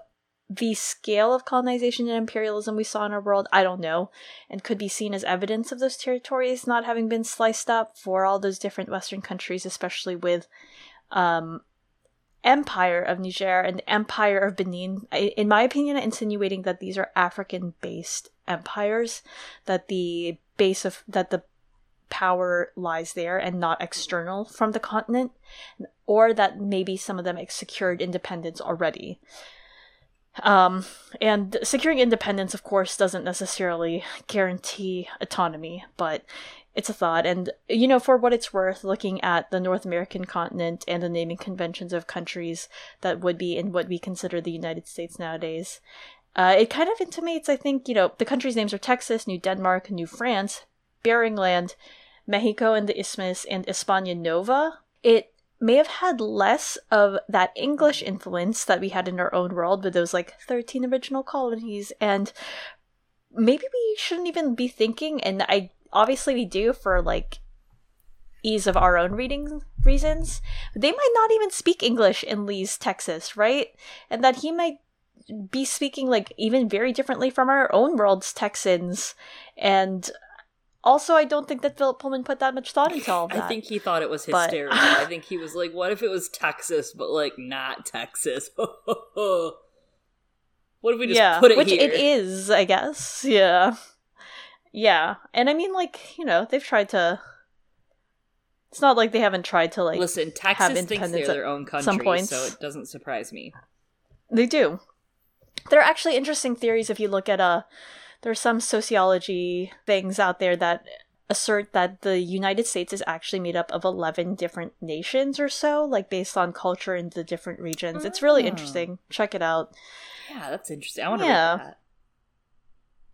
the scale of colonization and imperialism we saw in our world, I don't know, and could be seen as evidence of those territories not having been sliced up for all those different Western countries, especially with um, Empire of Niger and Empire of Benin. In my opinion, insinuating that these are African-based empires, that the base of that the power lies there and not external from the continent, or that maybe some of them secured independence already. Um, and securing independence, of course, doesn't necessarily guarantee autonomy, but it's a thought. And, you know, for what it's worth, looking at the North American continent and the naming conventions of countries that would be in what we consider the United States nowadays, uh, it kind of intimates, I think, you know, the countries' names are Texas, New Denmark, New France, Bering Land, Mexico and the Isthmus, and España Nova. It may have had less of that English mm-hmm. influence that we had in our own world with those like 13 original colonies. And maybe we shouldn't even be thinking, and I obviously we do for like ease of our own reading reasons. They might not even speak English in Lee's Texas, right? And that he might be speaking like even very differently from our own world's Texans. And also, I don't think that Philip Pullman put that much thought into all that. I think he thought it was hysterical. But... I think he was like, "What if it was Texas, but like not Texas?" what if we just yeah, put it here? which here? it is, I guess. Yeah, yeah, and I mean, like you know, they've tried to. It's not like they haven't tried to like listen. Texas thinks they're their own country, some points. so it doesn't surprise me. They do. There are actually interesting theories if you look at a. Uh, there's some sociology things out there that assert that the United States is actually made up of 11 different nations or so, like based on culture in the different regions. It's really ah. interesting. Check it out. Yeah, that's interesting. I want to yeah. read that.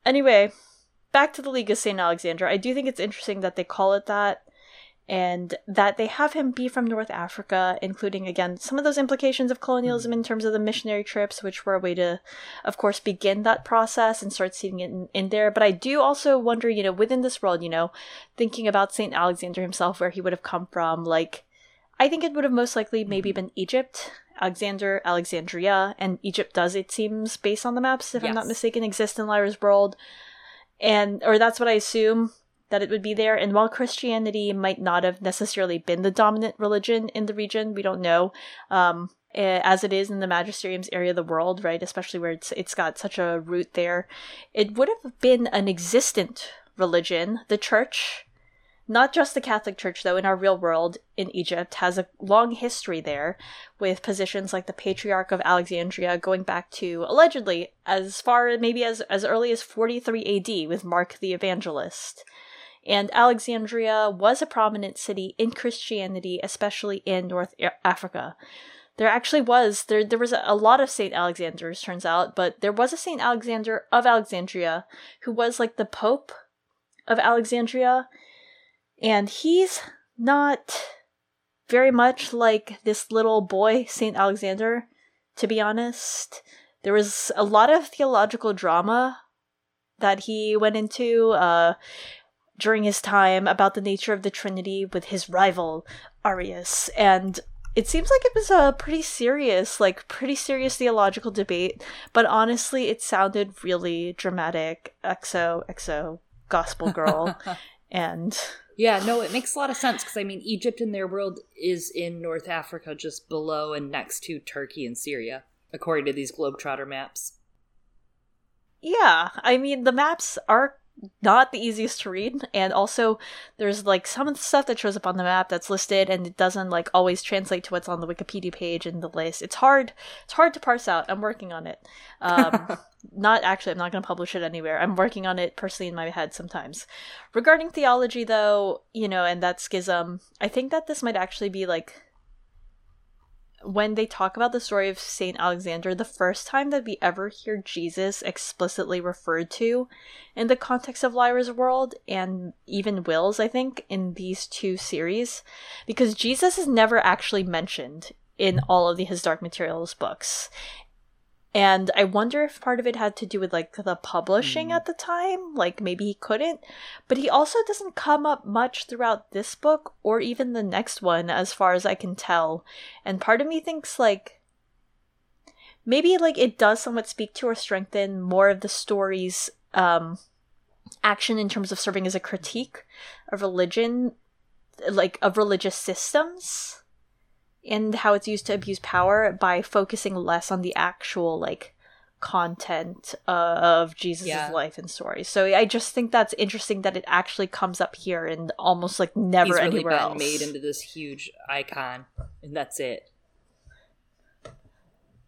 Anyway, back to the League of St. Alexander. I do think it's interesting that they call it that and that they have him be from North Africa, including again some of those implications of colonialism in terms of the missionary trips, which were a way to, of course, begin that process and start seeing it in, in there. But I do also wonder, you know, within this world, you know, thinking about Saint Alexander himself, where he would have come from, like. I think it would have most likely maybe mm-hmm. been Egypt, Alexander, Alexandria, and Egypt does, it seems, based on the maps, if yes. I'm not mistaken, exist in Lyra's world. And, or that's what I assume that it would be there. And while Christianity might not have necessarily been the dominant religion in the region, we don't know. Um, as it is in the magisterium's area of the world, right? Especially where it's it's got such a root there, it would have been an existent religion. The church, not just the Catholic Church, though, in our real world in Egypt, has a long history there with positions like the Patriarch of Alexandria going back to allegedly as far maybe as as early as 43 AD with Mark the Evangelist. And Alexandria was a prominent city in Christianity, especially in North Africa. There actually was there there was a lot of Saint Alexanders turns out, but there was a Saint Alexander of Alexandria who was like the pope of Alexandria and he's not very much like this little boy Saint Alexander to be honest. There was a lot of theological drama that he went into uh, during his time about the nature of the Trinity with his rival Arius and it seems like it was a pretty serious, like pretty serious theological debate, but honestly, it sounded really dramatic. Exo, exo, gospel girl, and yeah, no, it makes a lot of sense because I mean, Egypt in their world is in North Africa, just below and next to Turkey and Syria, according to these globetrotter maps. Yeah, I mean, the maps are not the easiest to read. And also there's like some of the stuff that shows up on the map that's listed and it doesn't like always translate to what's on the wikipedia page in the list. It's hard it's hard to parse out. I'm working on it. Um not actually i'm not going to publish it anywhere. I'm working on it personally in my head sometimes. Regarding theology though you know and that schism i think that this might actually be like when they talk about the story of Saint Alexander, the first time that we ever hear Jesus explicitly referred to in the context of Lyra's world and even Will's, I think, in these two series, because Jesus is never actually mentioned in all of the His Dark Materials books and i wonder if part of it had to do with like the publishing mm. at the time like maybe he couldn't. But he also doesn't come up much throughout this book or even the next one as far as i can tell. And part of me thinks like maybe like it does somewhat speak to or strengthen more of the story's um action in terms of serving as a critique of religion like of religious systems and how it's used to abuse power by focusing less on the actual like content uh, of Jesus' yeah. life and story. So I just think that's interesting that it actually comes up here and almost like never He's really anywhere else. Made into this huge icon, and that's it.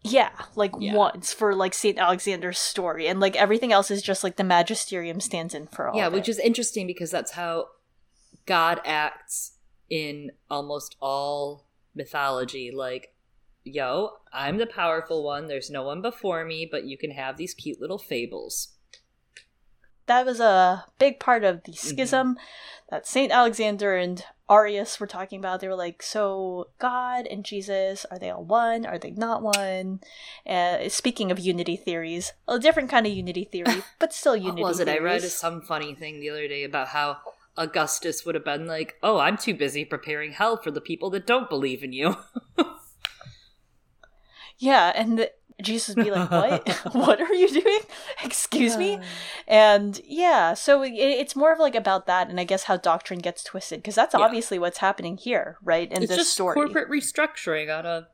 Yeah, like yeah. once for like Saint Alexander's story, and like everything else is just like the magisterium stands in for all. Yeah, which is interesting because that's how God acts in almost all mythology like yo i'm the powerful one there's no one before me but you can have these cute little fables that was a big part of the mm-hmm. schism mm-hmm. that saint alexander and arius were talking about they were like so god and jesus are they all one are they not one uh, speaking of unity theories a different kind of unity theory but still unity what was it theories. i read some funny thing the other day about how Augustine would have been like, "Oh, I'm too busy preparing hell for the people that don't believe in you." yeah, and the, Jesus would be like, "What? what are you doing? Excuse me?" And yeah, so it, it's more of like about that, and I guess how doctrine gets twisted because that's yeah. obviously what's happening here, right? In it's this just story, corporate restructuring on a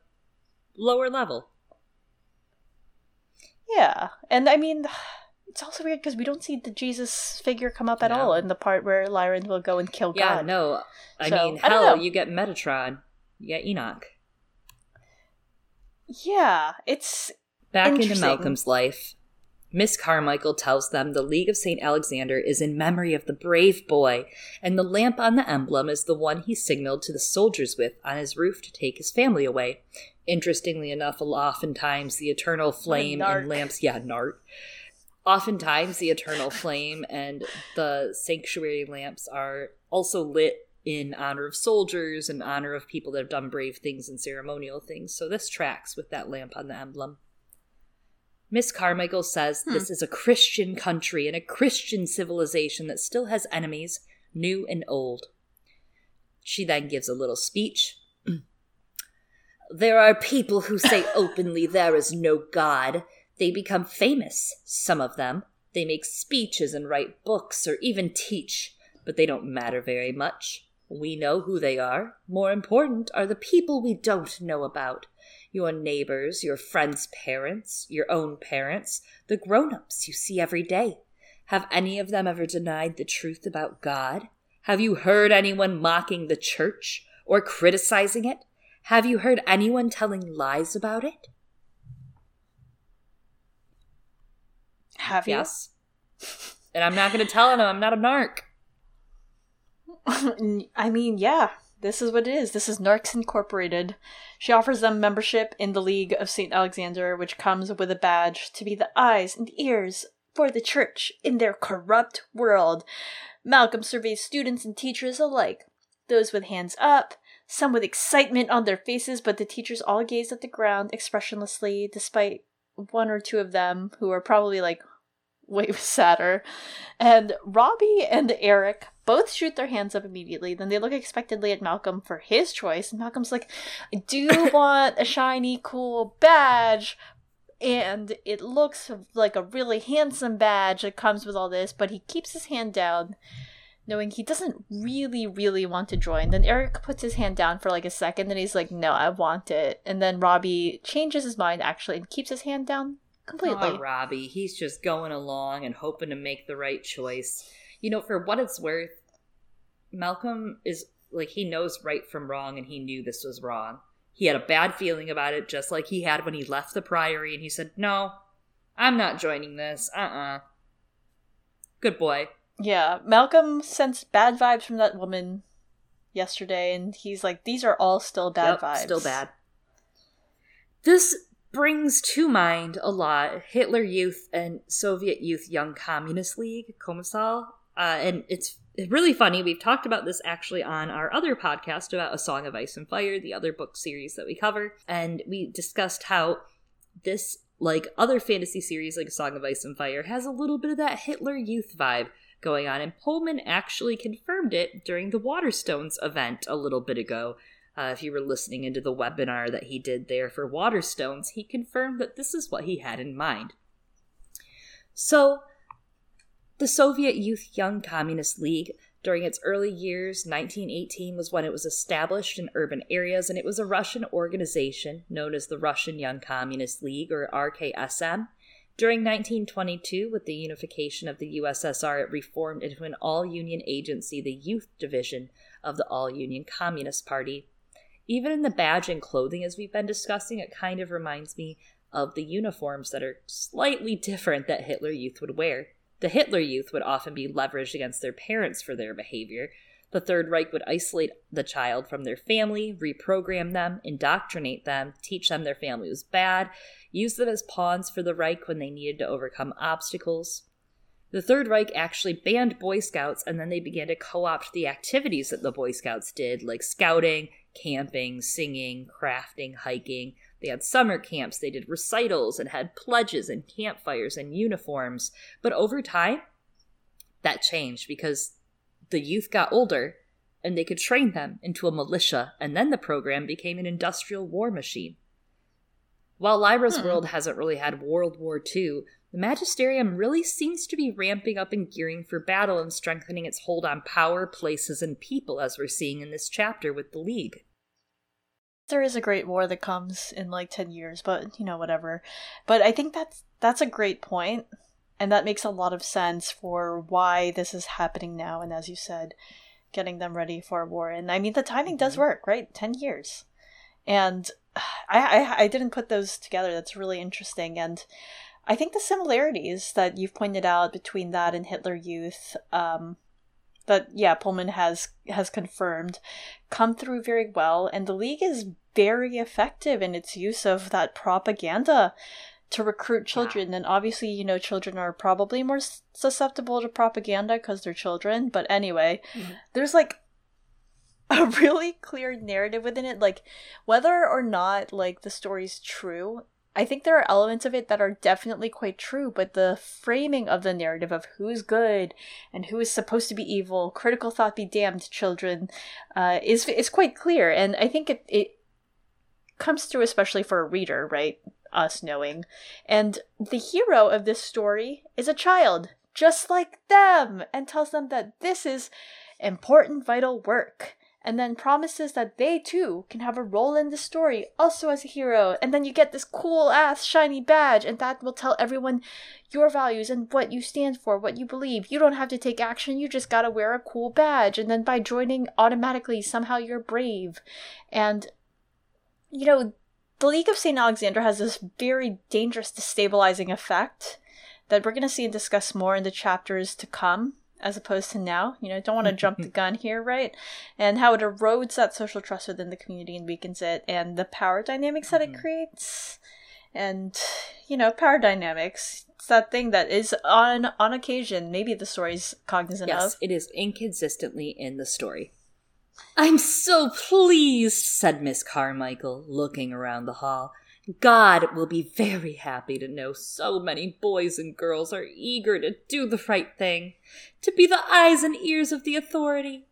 lower level. Yeah, and I mean it's also weird because we don't see the Jesus figure come up at no. all in the part where Lyran will go and kill yeah, God. Yeah, no. I so, mean, hell, you get Metatron, you get Enoch. Yeah, it's back into Malcolm's life. Miss Carmichael tells them the League of St. Alexander is in memory of the brave boy, and the lamp on the emblem is the one he signaled to the soldiers with on his roof to take his family away. Interestingly enough, oftentimes the eternal flame in lamps, yeah, Nart, oftentimes the eternal flame and the sanctuary lamps are also lit in honor of soldiers and honor of people that have done brave things and ceremonial things. So this tracks with that lamp on the emblem. Miss Carmichael says hmm. this is a Christian country and a Christian civilization that still has enemies, new and old. She then gives a little speech. there are people who say openly there is no God, they become famous, some of them. They make speeches and write books or even teach, but they don't matter very much. We know who they are. More important are the people we don't know about. your neighbors, your friends' parents, your own parents, the grown ups you see every day. Have any of them ever denied the truth about God? Have you heard anyone mocking the church or criticizing it? Have you heard anyone telling lies about it? Have you? Yes. and I'm not going to tell them I'm not a narc. I mean, yeah, this is what it is. This is Narcs Incorporated. She offers them membership in the League of St. Alexander, which comes with a badge to be the eyes and ears for the church in their corrupt world. Malcolm surveys students and teachers alike, those with hands up, some with excitement on their faces, but the teachers all gaze at the ground expressionlessly, despite one or two of them who are probably like way sadder. And Robbie and Eric both shoot their hands up immediately. Then they look expectantly at Malcolm for his choice. And Malcolm's like, I do want a shiny, cool badge. And it looks like a really handsome badge that comes with all this, but he keeps his hand down, knowing he doesn't really, really want to join. Then Eric puts his hand down for like a second, and he's like, No, I want it. And then Robbie changes his mind actually and keeps his hand down completely. Oh, Robbie, he's just going along and hoping to make the right choice. You know, for what it's worth, Malcolm is like he knows right from wrong and he knew this was wrong. He had a bad feeling about it just like he had when he left the priory and he said, "No, I'm not joining this. Uh-uh." Good boy. Yeah, Malcolm sensed bad vibes from that woman yesterday and he's like these are all still bad Yep, vibes. Still bad. This brings to mind a lot Hitler Youth and Soviet Youth Young Communist League, Komsomol. Uh, and it's really funny. We've talked about this actually on our other podcast about A Song of Ice and Fire, the other book series that we cover. And we discussed how this, like other fantasy series like A Song of Ice and Fire, has a little bit of that Hitler Youth vibe going on. And Pullman actually confirmed it during the Waterstones event a little bit ago. Uh, if you were listening into the webinar that he did there for Waterstones, he confirmed that this is what he had in mind. So, the Soviet Youth Young Communist League, during its early years, 1918 was when it was established in urban areas, and it was a Russian organization known as the Russian Young Communist League, or RKSM. During 1922, with the unification of the USSR, it reformed into an all union agency, the Youth Division of the All Union Communist Party. Even in the badge and clothing, as we've been discussing, it kind of reminds me of the uniforms that are slightly different that Hitler Youth would wear. The Hitler Youth would often be leveraged against their parents for their behavior. The Third Reich would isolate the child from their family, reprogram them, indoctrinate them, teach them their family was bad, use them as pawns for the Reich when they needed to overcome obstacles. The Third Reich actually banned Boy Scouts and then they began to co opt the activities that the Boy Scouts did, like scouting, camping, singing, crafting, hiking. They had summer camps, they did recitals and had pledges and campfires and uniforms. But over time, that changed because the youth got older and they could train them into a militia, and then the program became an industrial war machine. While Lyra's Hmm. world hasn't really had World War II, the Magisterium really seems to be ramping up and gearing for battle and strengthening its hold on power, places, and people, as we're seeing in this chapter with the League. there is a great war that comes in like 10 years but you know whatever. But i think that's that's a great point and that makes a lot of sense for why this is happening now and as you said getting them ready for war. And i mean the timing does Mhm. work right? 10 years. And I, I i didn't put those together. That's really interesting. And i think the similarities that you've pointed out between that and hitler youth um that yeah pullman has has confirmed come through very well and the league is very effective in its use of that propaganda to recruit children and obviously you know children are probably more susceptible to propaganda because they're children but anyway Mhm. there's like a really clear narrative within it like whether or not like the story's true i think there are elements of it that are definitely quite true but the framing of the narrative of who's good and who is supposed to be evil critical thought be damned children uh, is is quite clear. And i think it, it comes through especially for a reader right? Us knowing. And the hero of this story is a child just like them and tells them that this is important vital work and then promises that they too can have a role in the story, also as a hero. And then you get this cool ass shiny badge, and that will tell everyone your values and what you stand for, what you believe. You don't have to take action, you just gotta wear a cool badge. And then by joining, automatically, somehow you're brave. And, you know, the League of St. Alexander has this very dangerous destabilizing effect that we're gonna see and discuss more in the chapters to come as opposed to now. You know, don't want to jump the gun here, right? And how it erodes that social trust within the community and weakens it, and the power dynamics that it mm-hmm. creates. And you know, power dynamics. It's that thing that is on on occasion maybe the story's cognizant yes, of. it is inconsistently in the story. I'm so pleased, said Miss Carmichael, looking around the hall. God will be very happy to know so many boys and girls are eager to do the right thing, to be the eyes and ears of the authority.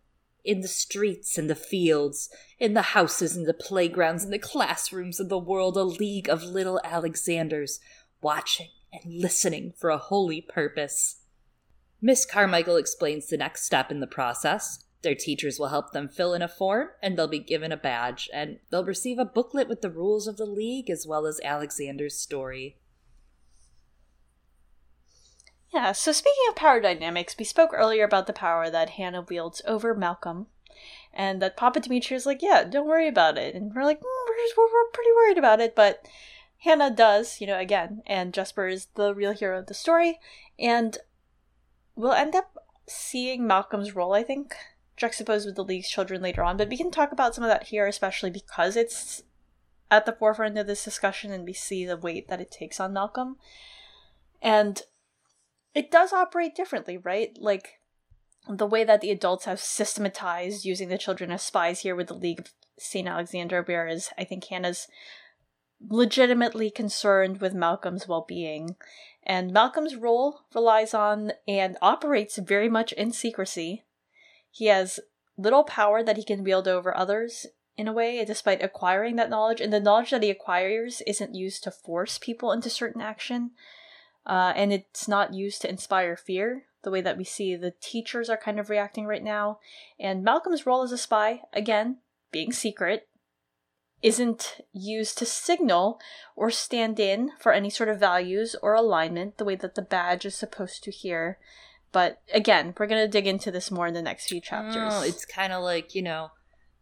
In the streets and the fields, in the houses and the playgrounds and the classrooms of the world, a league of little Alexanders, watching and listening for a holy purpose. Miss Carmichael explains the next step in the process their teachers will help them fill in a form, and they'll be given a badge, and they'll receive a booklet with the rules of the league as well as Alexander's story. Yeah, so speaking of power dynamics, we spoke earlier about the power that Hannah wields over Malcolm, and that Papadimitriou is like, yeah, don't worry about it. And we're like, mm, we're, just, we're, we're pretty worried about it, but Hannah does, you know, again, and Jesper is the real hero of the story, and we'll end up seeing Malcolm's role, I think, juxtaposed with the League's children later on, but we can talk about some of that here, especially because it's at the forefront of this discussion and we see the weight that it takes on Malcolm. And it does operate differently, right? Like the way that the adults have systematized using the children as spies here with the League of St. Alexander, whereas I think Hannah's legitimately concerned with Malcolm's well being. And Malcolm's role relies on and operates very much in secrecy. He has little power that he can wield over others in a way, despite acquiring that knowledge. And the knowledge that he acquires isn't used to force people into certain action, uh, and it's not used to inspire fear, the way that we see the teachers are kind of reacting right now. And Malcolm's role as a spy, again, being secret, isn't used to signal or stand in for any sort of values or alignment the way that the badge is supposed to here. But again, we're going to dig into this more in the next few oh, chapters. Oh, it's kind of like, you know,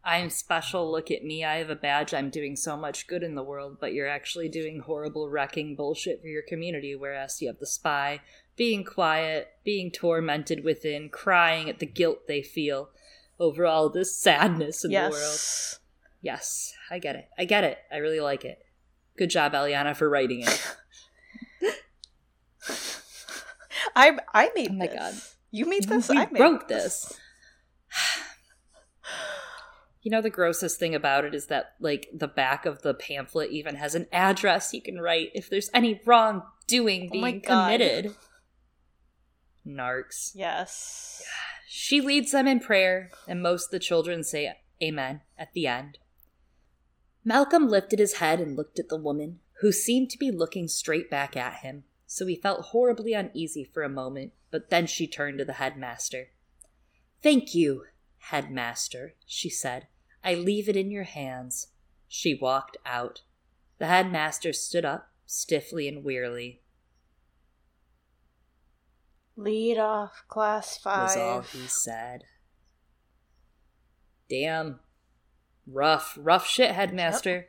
I'm special, look at me, I have a badge, I'm doing so much good in the world, but you're actually doing horrible wrecking bullshit for your community, whereas you have the spy being quiet, being tormented within, crying at the guilt they feel over all this sadness in yes. the world. Yes, I get it. I get it. I really like it. Good job, Eliana, for writing it. I I made. Oh my this. god! You made this. We I made wrote this. this. you know the grossest thing about it is that like the back of the pamphlet even has an address you can write if there's any wrongdoing oh being oh committed. Narks. Yes. She leads them in prayer, and most of the children say Amen at the end. Malcolm lifted his head and looked at the woman, who seemed to be looking straight back at him so he felt horribly uneasy for a moment, but then she turned to the headmaster. Thank you, headmaster, she said. I leave it in your hands. She walked out. The headmaster stood up, stiffly and wearily. Lead off, class five. Was all he said. Damn. Rough, rough shit, headmaster. Yep.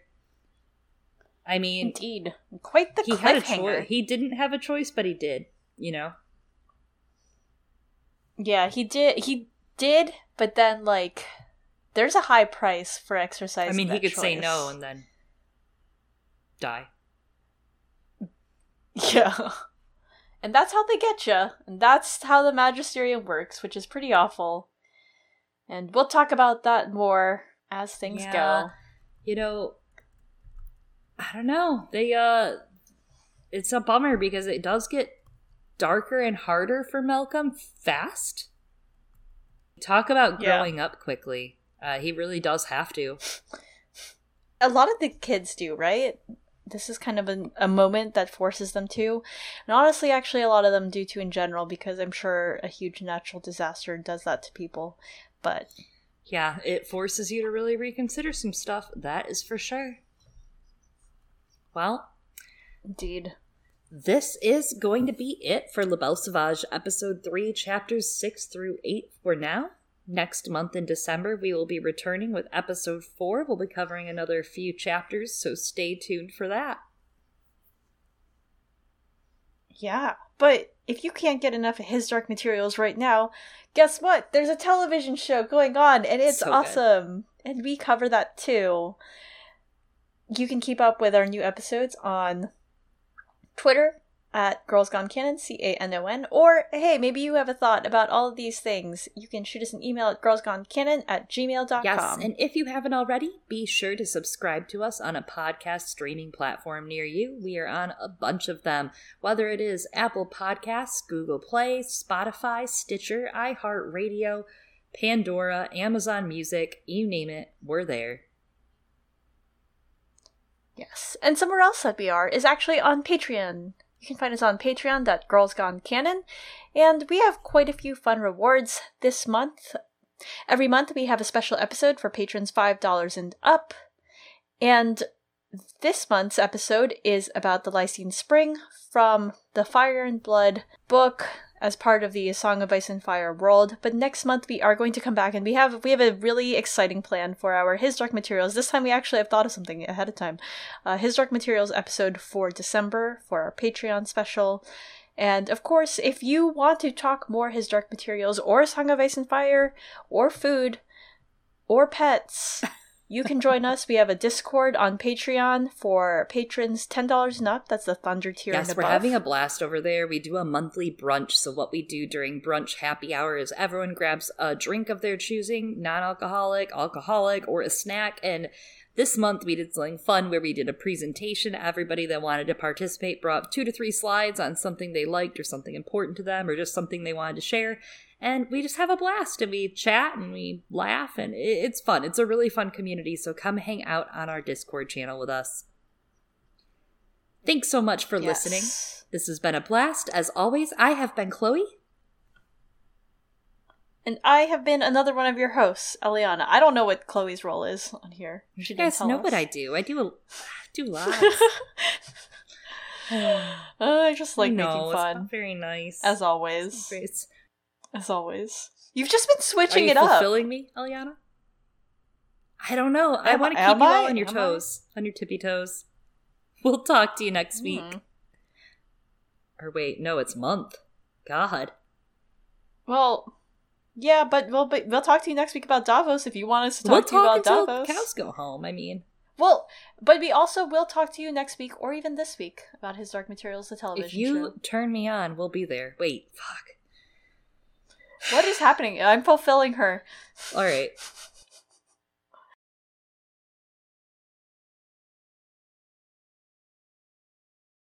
I mean, indeed, quite the he had a choice. He didn't have a choice, but he did. You know. Yeah, he did. He did, but then like, there's a high price for exercising. I mean, he could choice. say no and then die. Yeah. And that's how they get you. And that's how the magisterium works, which is pretty awful. And we'll talk about that more as things yeah. go. You know, I don't know. They uh it's a bummer because it does get darker and harder for Malcolm fast. Talk about growing yeah. up quickly. Uh, he really does have to. A lot of the kids do, right? This is kind of a, a moment that forces them to. And honestly, actually, a lot of them do too in general because I'm sure a huge natural disaster does that to people. But Yeah, it forces you to really reconsider some stuff. That is for sure. Well, Indeed. this is going to be it for La Belle Sauvage episode 3, chapters 6 through 8 for now. Next month in December, we will be returning with episode 4. We'll be covering another few chapters, so stay tuned for that. Yeah, but if you can't get enough of his dark materials right now, guess what? There's a television show going on and it's So good. awesome. And we cover that too. You can keep up with our new episodes on Twitter at Girls Gone Canon, C A N O N, or hey, maybe you have a thought about all of these things. You can shoot us an email at girlsgonecanon at gmail.com. Yes, and if you haven't already, be sure to subscribe to us on a podcast streaming platform near you. We are on a bunch of them, whether it is Apple Podcasts, Google Play, Spotify, Stitcher, iHeartRadio, Pandora, Amazon Music, you name it, we're there. Yes. And somewhere else that we are is actually on Patreon. You can find us on patreon.girlsgonecanon. And we have quite a few fun rewards this month. Every month we have a special episode for patrons $5 and up. And this month's episode is about the Lysene Spring from the Fire and Blood book as part of the Song of Ice and Fire world. But next month we are going to come back and we have we have a really exciting plan for our His Dark Materials. This time we actually have thought of something ahead of time. Uh, His Dark Materials episode for December for our Patreon special. And of course, if you want to talk more His Dark Materials or Song of Ice and Fire or food or pets, you can join us. We have a Discord on Patreon for patrons $10 and up. That's the Thunder tier Yes, and we're having a blast over there. We do a monthly brunch. So, what we do during brunch happy hour is everyone grabs a drink of their choosing non alcoholic, alcoholic, or a snack. And this month we did something fun where we did a presentation. Everybody that wanted to participate brought two to three slides on something they liked or something important to them or just something they wanted to share. And we just have a blast and we chat and we laugh and it's fun. It's a really fun community. So, come hang out on our Discord channel with us. Thanks so much for Yes. listening. This has been a blast. As always, I have been Chloe. And I have been another one of your hosts, Eliana. I don't know what Chloe's role is on here. She You guys know us. what I do. I do a do lots. Uh, I just like know, making it's fun, very nice. as always. As always. You've just been switching it up. fulfilling me, Eliana? I don't know. I want to keep you all I? on your Am I? toes, on your tippy toes. We'll talk to you next week. Hmm. Or wait, no, it's month. God. Well, yeah, but we'll but we'll talk to you next week about Davos if you want us to talk we'll to you about Davos. cows go home. I mean, Well, but we also will talk to you next week or even this week about his Dark Materials, the television if you show. turn me on, we'll be there. Wait, fuck. What is happening? I'm fulfilling her. All right.